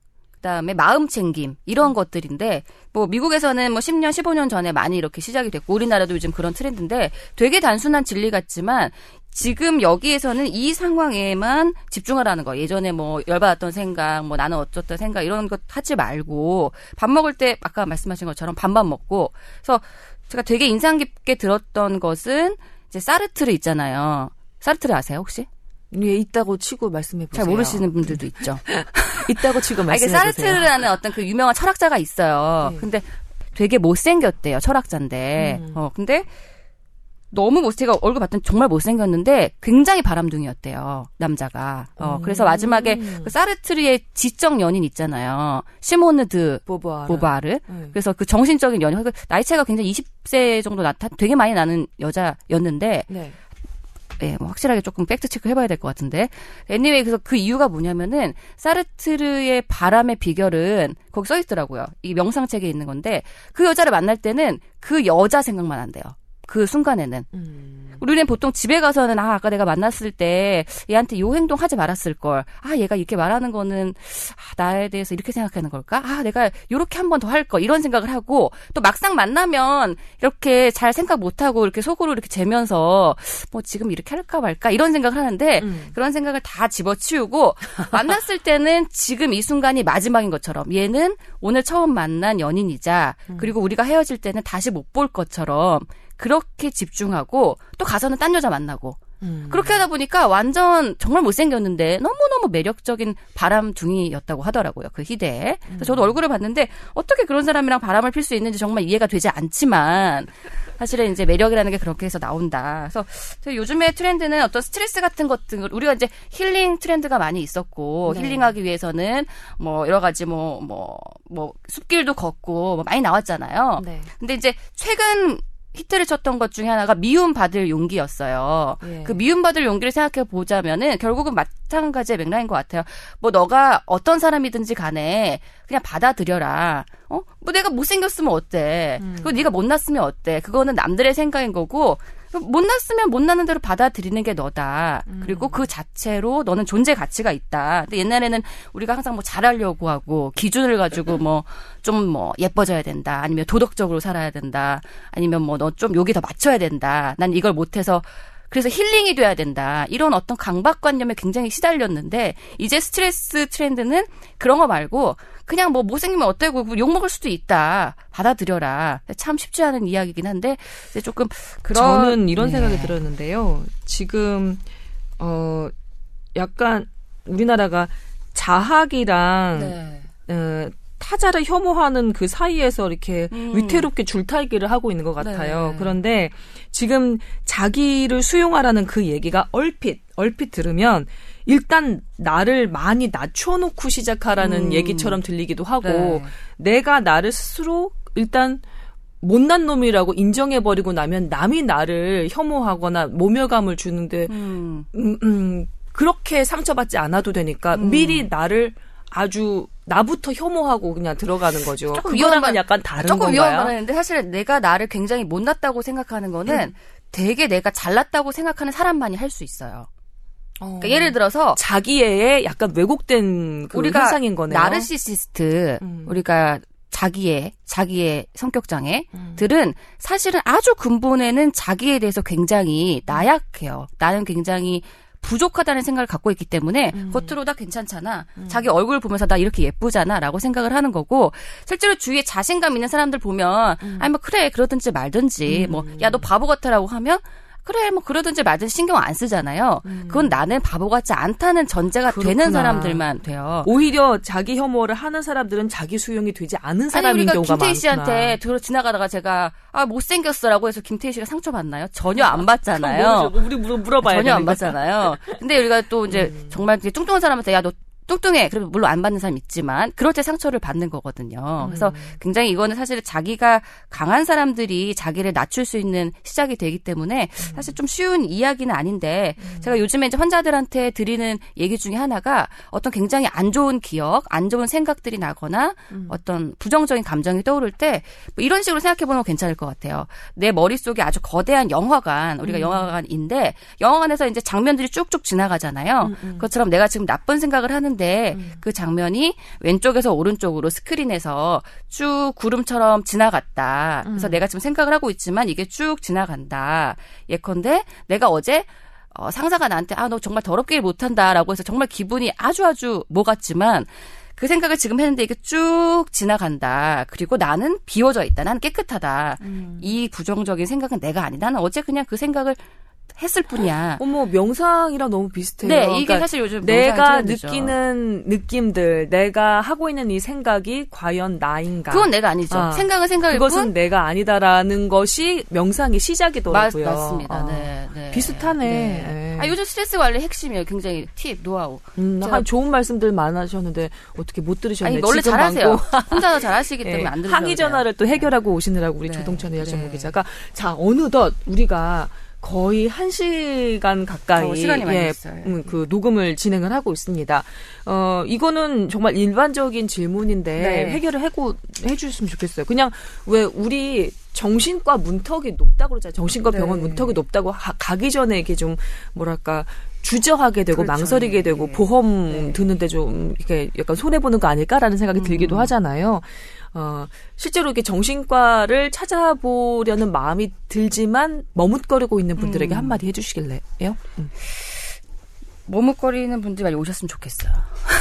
그다음에 마음 챙김 이런 것들인데 뭐 미국에서는 뭐 10년 15년 전에 많이 이렇게 시작이 됐고 우리나라도 요즘 그런 트렌드인데 되게 단순한 진리 같지만 지금 여기에서는 이 상황에만 집중하라는 거. 예전에 뭐 열받았던 생각, 뭐 나는 어쩌다 생각 이런 것 하지 말고 밥 먹을 때 아까 말씀하신 것처럼 반반 먹고. 그래서 제가 되게 인상 깊게 들었던 것은 이제 사르트르 있잖아요. 사르트르 아세요 혹시? 예, 있다고 치고 말씀해 보세요. 잘 모르시는 분들도 있죠. 있다고 치고 말씀해 보세요. 사르트르라는 어떤 그 유명한 철학자가 있어요. 네. 근데 되게 못생겼대요, 철학자인데. 음. 어, 근데 너무 못, 제가 얼굴 봤더니 정말 못생겼는데 굉장히 바람둥이였대요, 남자가. 어, 음. 그래서 마지막에 그 사르트르의 지적 연인 있잖아요. 시모느 드 보바르. 보바르. 음. 그래서 그 정신적인 연인, 그 나이 차이가 굉장히 20세 정도 나타, 되게 많이 나는 여자였는데. 네. 예, 뭐 확실하게 조금 팩트 체크 해봐야 될 것 같은데. 애니웨이 그래서 그 이유가 뭐냐면은 사르트르의 바람의 비결은 거기 써 있더라고요. 이 명상책에 있는 건데 그 여자를 만날 때는 그 여자 생각만 한대요. 그 순간에는. 음. 우리는 보통 집에 가서는 아 아까 내가 만났을 때 얘한테 요 행동 하지 말았을 걸. 아 얘가 이렇게 말하는 거는 아, 나에 대해서 이렇게 생각하는 걸까? 아 내가 요렇게 한 번 더 할 거. 이런 생각을 하고 또 막상 만나면 이렇게 잘 생각 못 하고 이렇게 속으로 이렇게 재면서 뭐 지금 이렇게 할까 말까 이런 생각을 하는데 음. 그런 생각을 다 집어치우고 만났을 때는 지금 이 순간이 마지막인 것처럼 얘는 오늘 처음 만난 연인이자 음. 그리고 우리가 헤어질 때는 다시 못 볼 것처럼 그렇게 집중하고 또 가서는 딴 여자 만나고 음. 그렇게 하다 보니까 완전 정말 못생겼는데 너무너무 매력적인 바람둥이였다고 하더라고요. 그 희대에. 그래서 저도 음. 얼굴을 봤는데 어떻게 그런 사람이랑 바람을 필 수 있는지 정말 이해가 되지 않지만 사실은 이제 매력이라는 게 그렇게 해서 나온다. 그래서 요즘에 트렌드는 어떤 스트레스 같은 것들 우리가 이제 힐링 트렌드가 많이 있었고 네. 힐링하기 위해서는 뭐 여러 가지 뭐 뭐뭐 뭐 숲길도 걷고 뭐 많이 나왔잖아요. 네. 근데 이제 최근 히트를 쳤던 것 중에 하나가 미움받을 용기였어요. 예. 그 미움받을 용기를 생각해 보자면은 결국은 마찬가지의 맥락인 것 같아요. 뭐 너가 어떤 사람이든지 간에 그냥 받아들여라. 어? 뭐 내가 못생겼으면 어때? 음. 그리고 네가 못났으면 어때? 그거는 남들의 생각인 거고 못났으면 못났는 대로 받아들이는 게 너다. 음. 그리고 그 자체로 너는 존재 가치가 있다. 근데 옛날에는 우리가 항상 뭐 잘하려고 하고 기준을 가지고 뭐 좀뭐 뭐 예뻐져야 된다. 아니면 도덕적으로 살아야 된다. 아니면 뭐 너 좀 여기 더 맞춰야 된다. 난 이걸 못해서 그래서 힐링이 돼야 된다. 이런 어떤 강박관념에 굉장히 시달렸는데 이제 스트레스 트렌드는 그런 거 말고 그냥 뭐 못생기면 어때고 욕 먹을 수도 있다. 받아들여라. 참 쉽지 않은 이야기긴 한데 조금 그런 저는 이런 네. 생각이 들었는데요. 지금 어 약간 우리나라가 자학이랑 네. 어, 타자를 혐오하는 그 사이에서 이렇게 음. 위태롭게 줄타기를 하고 있는 것 같아요. 네. 그런데 지금 자기를 수용하라는 그 얘기가 얼핏 얼핏 들으면 일단 나를 많이 낮춰놓고 시작하라는 음. 얘기처럼 들리기도 하고 네. 내가 나를 스스로 일단 못난 놈이라고 인정해버리고 나면 남이 나를 혐오하거나 모멸감을 주는데 음. 음, 음 그렇게 상처받지 않아도 되니까 음. 미리 나를 아주 나부터 혐오하고 그냥 들어가는 거죠. 조금 위험한 건 약간 다른 조금 건가요? 위험한 말인데 사실 내가 나를 굉장히 못났다고 생각하는 거는 음. 되게 내가 잘났다고 생각하는 사람만이 할 수 있어요. 어. 그러니까 예를 들어서 자기애의 약간 왜곡된 그 우리가 현상인 거네요. 나르시시스트 음. 우리가 자기의 자기의 성격 장애들은 음. 사실은 아주 근본에는 자기에 대해서 굉장히 나약해요. 나는 굉장히 부족하다는 생각을 갖고 있기 때문에 음. 겉으로 다 괜찮잖아. 음. 자기 얼굴 보면서 나 이렇게 예쁘잖아라고 생각을 하는 거고 실제로 주위에 자신감 있는 사람들 보면 음. 아니 뭐 그래 그러든지 말든지 뭐 야 너 바보 같아라고 하면 그래 뭐 그러든지 말든 신경 안 쓰잖아요. 음. 그건 나는 바보 같지 않다는 전제가 그렇구나. 되는 사람들만 돼요. 오히려 자기 혐오를 하는 사람들은 자기 수용이 되지 않은 사람인 아니, 우리가 김태희 씨한테 들어 지나가다가 제가 아 못생겼어라고 해서 김태희 씨가 상처 받나요? 전혀 안 받잖아요. 우리 물어봐야 전혀 안 받잖아요. 근데 우리가 또 이제 음. 정말 뚱뚱한 사람한테 야너 뚱뚱해. 그러면 물론 안 받는 사람 있지만 그럴 때 상처를 받는 거거든요. 음. 그래서 굉장히 이거는 사실 자기가 강한 사람들이 자기를 낮출 수 있는 시작이 되기 때문에 음. 사실 좀 쉬운 이야기는 아닌데 음. 제가 요즘에 이제 환자들한테 드리는 얘기 중에 하나가 어떤 굉장히 안 좋은 기억, 안 좋은 생각들이 나거나 음. 어떤 부정적인 감정이 떠오를 때 뭐 이런 식으로 생각해 건 괜찮을 것 같아요. 내 머릿속에 아주 거대한 영화관, 우리가 음. 영화관인데 영화관에서 이제 장면들이 쭉쭉 지나가잖아요. 음, 그것처럼 내가 지금 나쁜 생각을 하는 하는데 음. 그 장면이 왼쪽에서 오른쪽으로 스크린에서 쭉 구름처럼 지나갔다. 그래서 음. 내가 지금 생각을 하고 있지만 이게 쭉 지나간다. 예컨대 내가 어제 어, 상사가 나한테 아 너 정말 더럽게 일 못한다라고 해서 정말 기분이 아주 아주 뭐 같지만 그 생각을 지금 했는데 이게 쭉 지나간다. 그리고 나는 비워져 있다. 나는 깨끗하다. 음. 이 부정적인 생각은 내가 아니다. 나는 어제 그냥 그 생각을 했을 뿐이야. 어머 명상이랑 너무 비슷해요. 네, 이게 그러니까 사실 요즘 내가 느끼는 느낌들, 내가 하고 있는 이 생각이 과연 나인가? 그건 내가 아니죠. 아, 생각은 생각이고 그것은 내가 아니다라는 것이 명상의 시작이더라고요. 맞, 습니다 아, 네, 네, 비슷하네. 네. 네. 아, 요즘 스트레스 관리 핵심이에요. 굉장히 팁, 노하우. 음, 한 좋은 말씀들 많으셨는데 어떻게 못 들으셨나요? 원래 잘하세요. 혼자서 잘하시기 때문에 네, 안 들으세요. 항의 전화를 또 해결하고 오시느라고 우리 네. 조동찬 여정모 기자가 자 어느덧 우리가 거의 한 시간 가까이 어, 시간이 많이 예, 음, 그 녹음을 진행을 하고 있습니다. 어 이거는 정말 일반적인 질문인데 네. 해결을 해고 해 주셨으면 좋겠어요. 그냥 왜 우리 정신과 문턱이 높다고 그러잖아요. 정신과 네. 병원 네. 문턱이 높다고 가, 기 전에 이게 좀 뭐랄까 주저하게 되고 그렇죠. 망설이게 되고 네. 보험 네. 드는데 좀 이렇게 약간 손해 보는 거 아닐까라는 생각이 음. 들기도 하잖아요. 어, 실제로 이게 정신과를 찾아보려는 마음이 들지만 머뭇거리고 있는 분들에게 음. 한마디 해주시길래요? 음. 머뭇거리는 분들 많이 오셨으면 좋겠어요.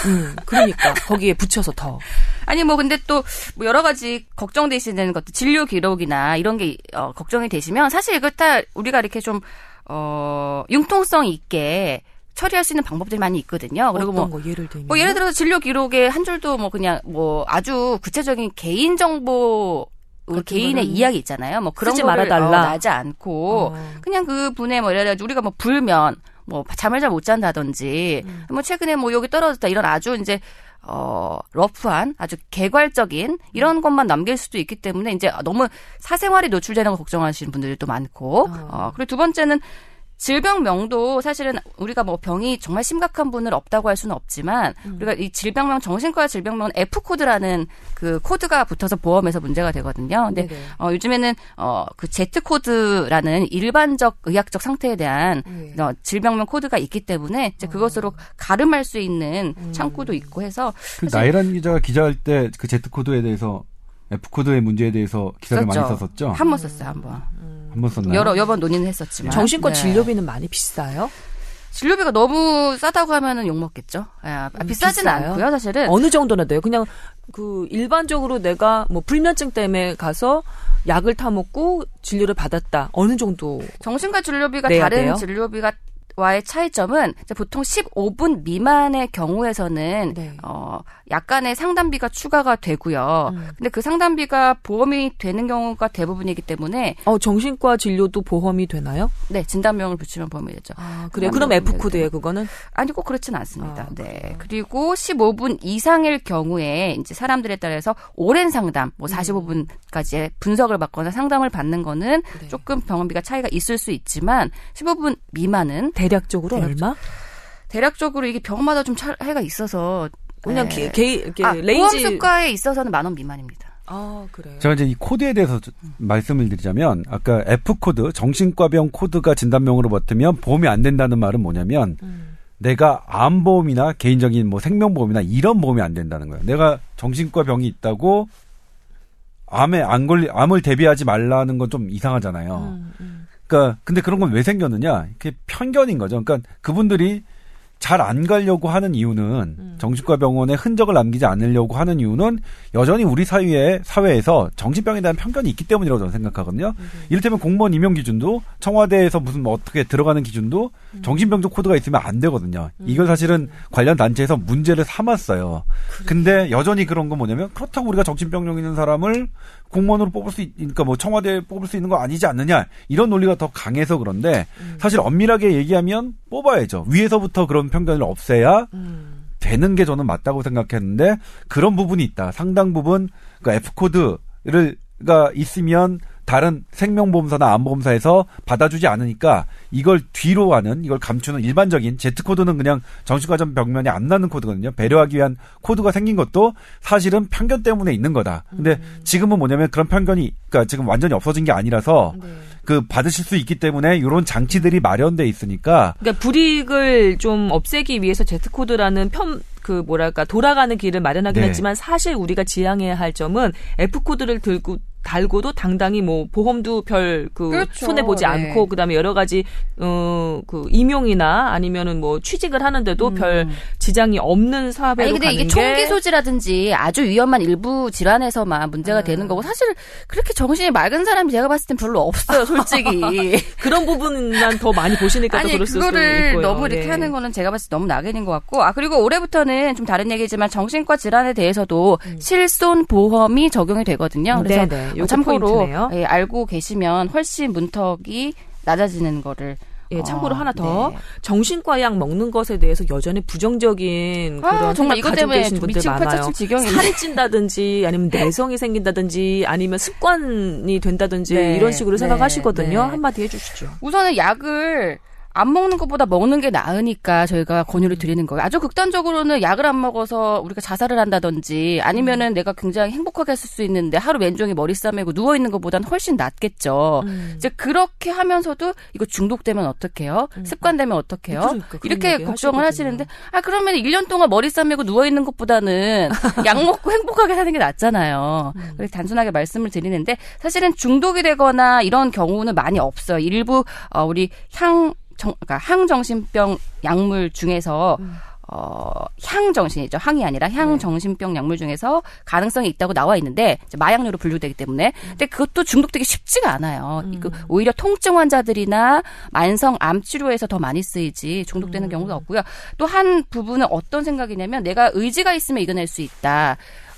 음, 그러니까 거기에 붙여서 더. 아니 뭐 근데 또 뭐 여러 가지 걱정되시는 것들 진료 기록이나 이런 게 어, 걱정이 되시면 사실 이거 다 우리가 이렇게 좀 어, 융통성 있게 처리할 수 있는 방법들이 많이 있거든요. 그리고 뭐, 거, 예를 들면 뭐 예를 들어서 진료 기록에 한 줄도 뭐 그냥 뭐 아주 구체적인 개인 정보 우리 개인의 이야기 있잖아요. 뭐 그런 거 말아달라. 어, 나지 않고 어. 그냥 그 분의 뭐 예를 들어 우리가 뭐 불면 뭐 잠을 잘 못 잔다든지 음. 뭐 최근에 뭐 여기 떨어졌다 이런 아주 이제 어, 러프한 아주 개괄적인 이런 것만 남길 수도 있기 때문에 이제 너무 사생활이 노출되는 거 걱정하시는 분들도 많고, 어, 어 그리고 두 번째는 질병명도 사실은 우리가 뭐 병이 정말 심각한 분을 없다고 할 수는 없지만 음. 우리가 이 질병명 정신과 질병명은 F 코드라는 그 코드가 붙어서 보험에서 문제가 되거든요. 근데 네네. 어 요즘에는 어그 Z 코드라는 일반적 의학적 상태에 대한 네. 어, 질병명 코드가 있기 때문에 이제 그것으로 어. 가름할 수 있는 음. 창구도 있고 해서 그 나이란 기자가 기자할 때 그 Z 코드에 대해서 F 코드의 문제에 대해서 기사를 썼죠. 많이 썼었죠. 한 번 썼어요, 한 번. 음. 한번 썼나요? 여러 여러 번 논의는 했었지만. 정신과 네. 진료비는 많이 비싸요? 진료비가 너무 싸다고 하면은 욕 먹겠죠. 아, 음, 비싸진 비싸요? 않고요, 사실은. 어느 정도나 돼요? 그냥 그 일반적으로 내가 뭐 불면증 때문에 가서 약을 타 먹고 진료를 받았다. 어느 정도? 정신과 진료비가 다른 돼요? 진료비가 와의 차이점은 보통 15분 미만의 경우에서는 네. 어 약간의 상담비가 추가가 되고요. 음. 근데 그 상담비가 보험이 되는 경우가 대부분이기 때문에 어 정신과 진료도 보험이 되나요? 네, 진단명을 붙이면 보험이 되죠. 아, 그래요. 그럼 F 코드예요, 그거는? 아니 꼭 그렇지는 않습니다. 아, 네. 그리고 15분 이상일 경우에 이제 사람들에 따라서 오랜 상담, 뭐 45분까지의 분석을 받거나 상담을 받는 거는 네. 조금 병원비가 차이가 있을 수 있지만 15분 미만은 대략적으로 대략, 얼마? 대략적으로 이게 병마다 좀 차이가 있어서 그냥 네. 개, 개, 아, range 보험수가에 있어서는 만 원 미만입니다. 아, 그래요? 제가 이제 이 코드에 대해서 음. 말씀을 드리자면, 아까 F코드, 정신과병 코드가 진단명으로 맡으면 보험이 안 된다는 말은 뭐냐면, 음. 내가 암보험이나 개인적인 뭐 생명보험이나 이런 보험이 안 된다는 거예요. 내가 정신과병이 있다고 암에 안 걸리, 암을 대비하지 말라는 건 좀 이상하잖아요. 음, 음. 그러니까 근데 그런 건 왜 생겼느냐? 그게 편견인 거죠. 그러니까 그분들이 잘 안 가려고 하는 이유는 음. 음. 정신과 병원에 흔적을 남기지 않으려고 하는 이유는 여전히 우리 사회에 사회에서 정신병에 대한 편견이 있기 때문이라고 저는 생각하거든요. 음. 이를테면 공무원 임용 기준도 청와대에서 무슨 뭐 어떻게 들어가는 기준도 음. 정신병적 코드가 있으면 안 되거든요. 음. 이걸 사실은 관련 단체에서 문제를 삼았어요. 그래. 근데 여전히 그런 건 뭐냐면 그렇다고 우리가 정신병력 있는 사람을 공무원으로 뽑을 수 있, 그러니까 뭐 청와대에 뽑을 수 있는 거 아니지 않느냐 이런 논리가 더 강해서 그런데 음. 사실 엄밀하게 얘기하면 뽑아야죠. 위에서부터 그런 편견을 없애야 음. 되는 게 저는 맞다고 생각했는데 그런 부분이 있다. 상당 부분 그 F 코드를 가 있으면 다른 생명보험사나 암보험사에서 받아주지 않으니까 이걸 뒤로 하는 이걸 감추는 일반적인 Z 코드는 그냥 정신과전 벽면이 안 나는 코드거든요. 배려하기 위한 코드가 생긴 것도 사실은 편견 때문에 있는 거다. 근데 음. 지금은 뭐냐면 그런 편견이 그러니까 지금 완전히 없어진 게 아니라서 네. 그 받으실 수 있기 때문에 이런 장치들이 마련돼 있으니까 그러니까 불이익을 좀 없애기 위해서 Z 코드라는 편 그 뭐랄까 돌아가는 길을 마련하긴 네. 했지만 사실 우리가 지향해야 할 점은 F 코드를 들고 달고도 당당히 뭐 보험도 별그 그렇죠. 손해 보지 네. 않고 그다음에 여러 가지 어그 임용이나 아니면은 뭐 취직을 하는데도 음. 별 지장이 없는 사업에 아니 근데 이게 총기 소지라든지 아주 위험한 일부 질환에서만 문제가 음. 되는 거고 사실 그렇게 정신이 맑은 사람이 제가 봤을 땐 별로 없어요, 솔직히. 그런 부분만 더 많이 보시니까 아니, 더 그럴 수도 있고요. 너무 이렇게 네. 하는 거는 제가 봤을 때 너무 낙인인 것 같고 아 그리고 올해부터는 좀 다른 얘기지만 정신과 질환에 대해서도 음. 실손 보험이 적용이 되거든요. 그래서 네네. 어, 참고로 예, 알고 계시면 훨씬 문턱이 낮아지는 거를 예, 참고로 어, 하나 더 네. 정신과 약 먹는 것에 대해서 여전히 부정적인 아, 그런 정말 이것 때문에 계신 분들 많아요. 살이 찐다든지 아니면 내성이 생긴다든지 아니면 습관이 된다든지 네, 이런 식으로 네, 생각하시거든요. 네. 한마디 해주시죠. 우선은 약을 안 먹는 것보다 먹는 게 나으니까 저희가 권유를 드리는 거예요. 아주 극단적으로는 약을 안 먹어서 우리가 자살을 한다든지 아니면은 음. 내가 굉장히 행복하게 했을 수 있는데 하루 왼종일 머리 싸매고 누워 있는 것보다는 훨씬 낫겠죠. 음. 이제 그렇게 하면서도 이거 중독되면 어떡해요? 음. 습관되면 어떡해요? 그러니까, 이렇게 걱정을 하시는데 아 그러면 1년 동안 머리 싸매고 누워 있는 것보다는 약 먹고 행복하게 사는 게 낫잖아요. 음. 그래서 단순하게 말씀을 드리는데 사실은 중독이 되거나 이런 경우는 많이 없어요. 일부 어 우리 향 정, 그러니까 항정신병 약물 중에서 음. 어, 향정신이죠. 항이 아니라 향정신병 네. 약물 중에서 가능성이 있다고 나와 있는데 마약류로 분류되기 때문에 음. 근데 그것도 중독되기 쉽지가 않아요. 음. 그 오히려 통증 환자들이나 만성 암 치료에서 더 많이 쓰이지 중독되는 음. 경우도 없고요. 또 한 부분은 어떤 생각이냐면 내가 의지가 있으면 이겨낼 수 있다.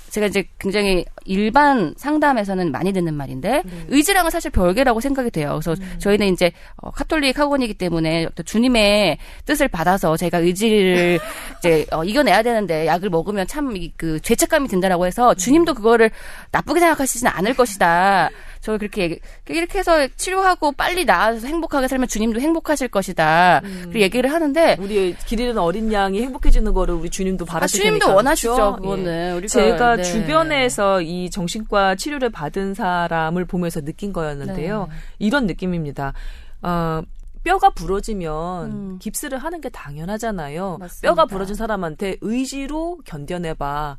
제가 이제 굉장히 일반 상담에서는 많이 듣는 말인데 네. 의지랑은 사실 별개라고 생각이 돼요. 그래서 음. 저희는 이제 어, 카톨릭 학원이기 때문에 또 주님의 뜻을 받아서 제가 의지를 이제 어, 이겨내야 되는데 약을 먹으면 참 그 죄책감이 든다라고 해서 주님도 그거를 나쁘게 생각하시지는 않을 것이다. 저 그렇게 얘기, 이렇게 해서 치료하고 빨리 나아서 행복하게 살면 주님도 행복하실 것이다. 음. 그 얘기를 하는데 우리 길 잃은 어린 양이 행복해지는 거를 우리 주님도 바라실 아, 주님도 테니까. 원하시죠. 그렇죠? 그거는 예. 우리가 제가 네. 주변에서 이 정신과 치료를 받은 사람을 보면서 느낀 거였는데요. 네. 이런 느낌입니다. 어, 뼈가 부러지면 음. 깁스를 하는 게 당연하잖아요. 맞습니다. 뼈가 부러진 사람한테 의지로 견뎌내봐.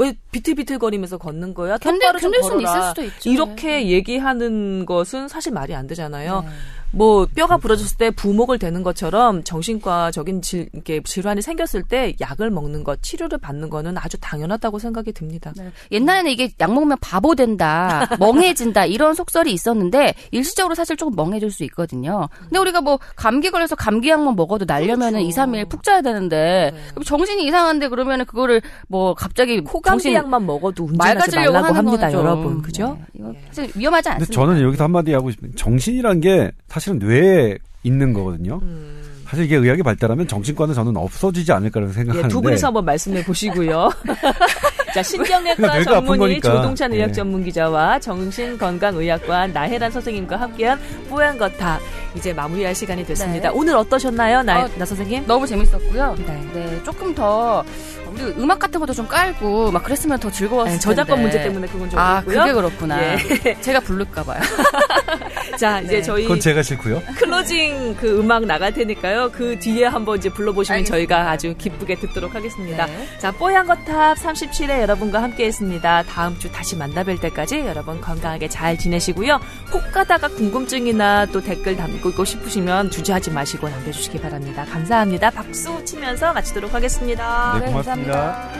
왜 비틀비틀거리면서 걷는 거야? 견딜, 견딜 수 있을 수도 있죠. 이렇게 네. 얘기하는 것은 사실 말이 안 되잖아요. 네. 뭐 뼈가 부러졌을 때 부목을 대는 것처럼 정신과적인 질, 이렇게 질환이 생겼을 때 약을 먹는 것, 치료를 받는 거는 아주 당연하다고 생각이 듭니다. 네. 옛날에는 이게 약 먹으면 바보 된다, 멍해진다 이런 속설이 있었는데 일시적으로 사실 조금 멍해질 수 있거든요. 근데 우리가 뭐 감기 걸려서 감기약만 먹어도 날려면은 그렇죠. 2, 3일 푹 자야 되는데 네. 정신이 이상한데 그러면은 그거를 뭐 갑자기 코감기약만 먹어도 운전하지 말라고 합니다, 여러분. 그죠? 네. 이거 위험하지 않습니다. 저는 여기서 한마디 하고 싶은 정신이란 게 사실 은 뇌에 있는 거거든요. 음. 사실 이게 의학이 발달하면 정신과는 저는 없어지지 않을까라는 생각하는데. 예, 두 분이서 한번 말씀해 보시고요. 자, 신경외과 전문의 조동찬 의학 네. 전문 기자와 정신건강의학과 나혜란 선생님과 함께한 뽀얀 거다 이제 마무리할 시간이 됐습니다. 네. 오늘 어떠셨나요, 나, 어, 나 선생님? 너무 재밌었고요. 네. 네, 조금 더 우리 음악 같은 것도 좀 깔고 막 그랬으면 더 즐거웠을 텐데. 저작권 문제 때문에 그건 좀 아, 그렇고요. 그게 그렇구나. 예. 제가 부를까 봐요. 자, 이제 네. 저희 그건 제가 싫고요. closing 그 음악 나갈 테니까요. 그 뒤에 한번 이제 불러 보시면 알겠습니다. 저희가 아주 기쁘게 듣도록 하겠습니다. 네. 자, 뽀얀 거탑 37회 시간에 여러분과 함께 했습니다. 다음 주 다시 만나 뵐 때까지 여러분 건강하게 잘 지내시고요. 혹 가다가 궁금증이나 또 댓글 담고 싶으시면 주저하지 마시고 남겨 주시기 바랍니다. 감사합니다. 박수 치면서 마치도록 하겠습니다. 네, 고맙습니다. Angga.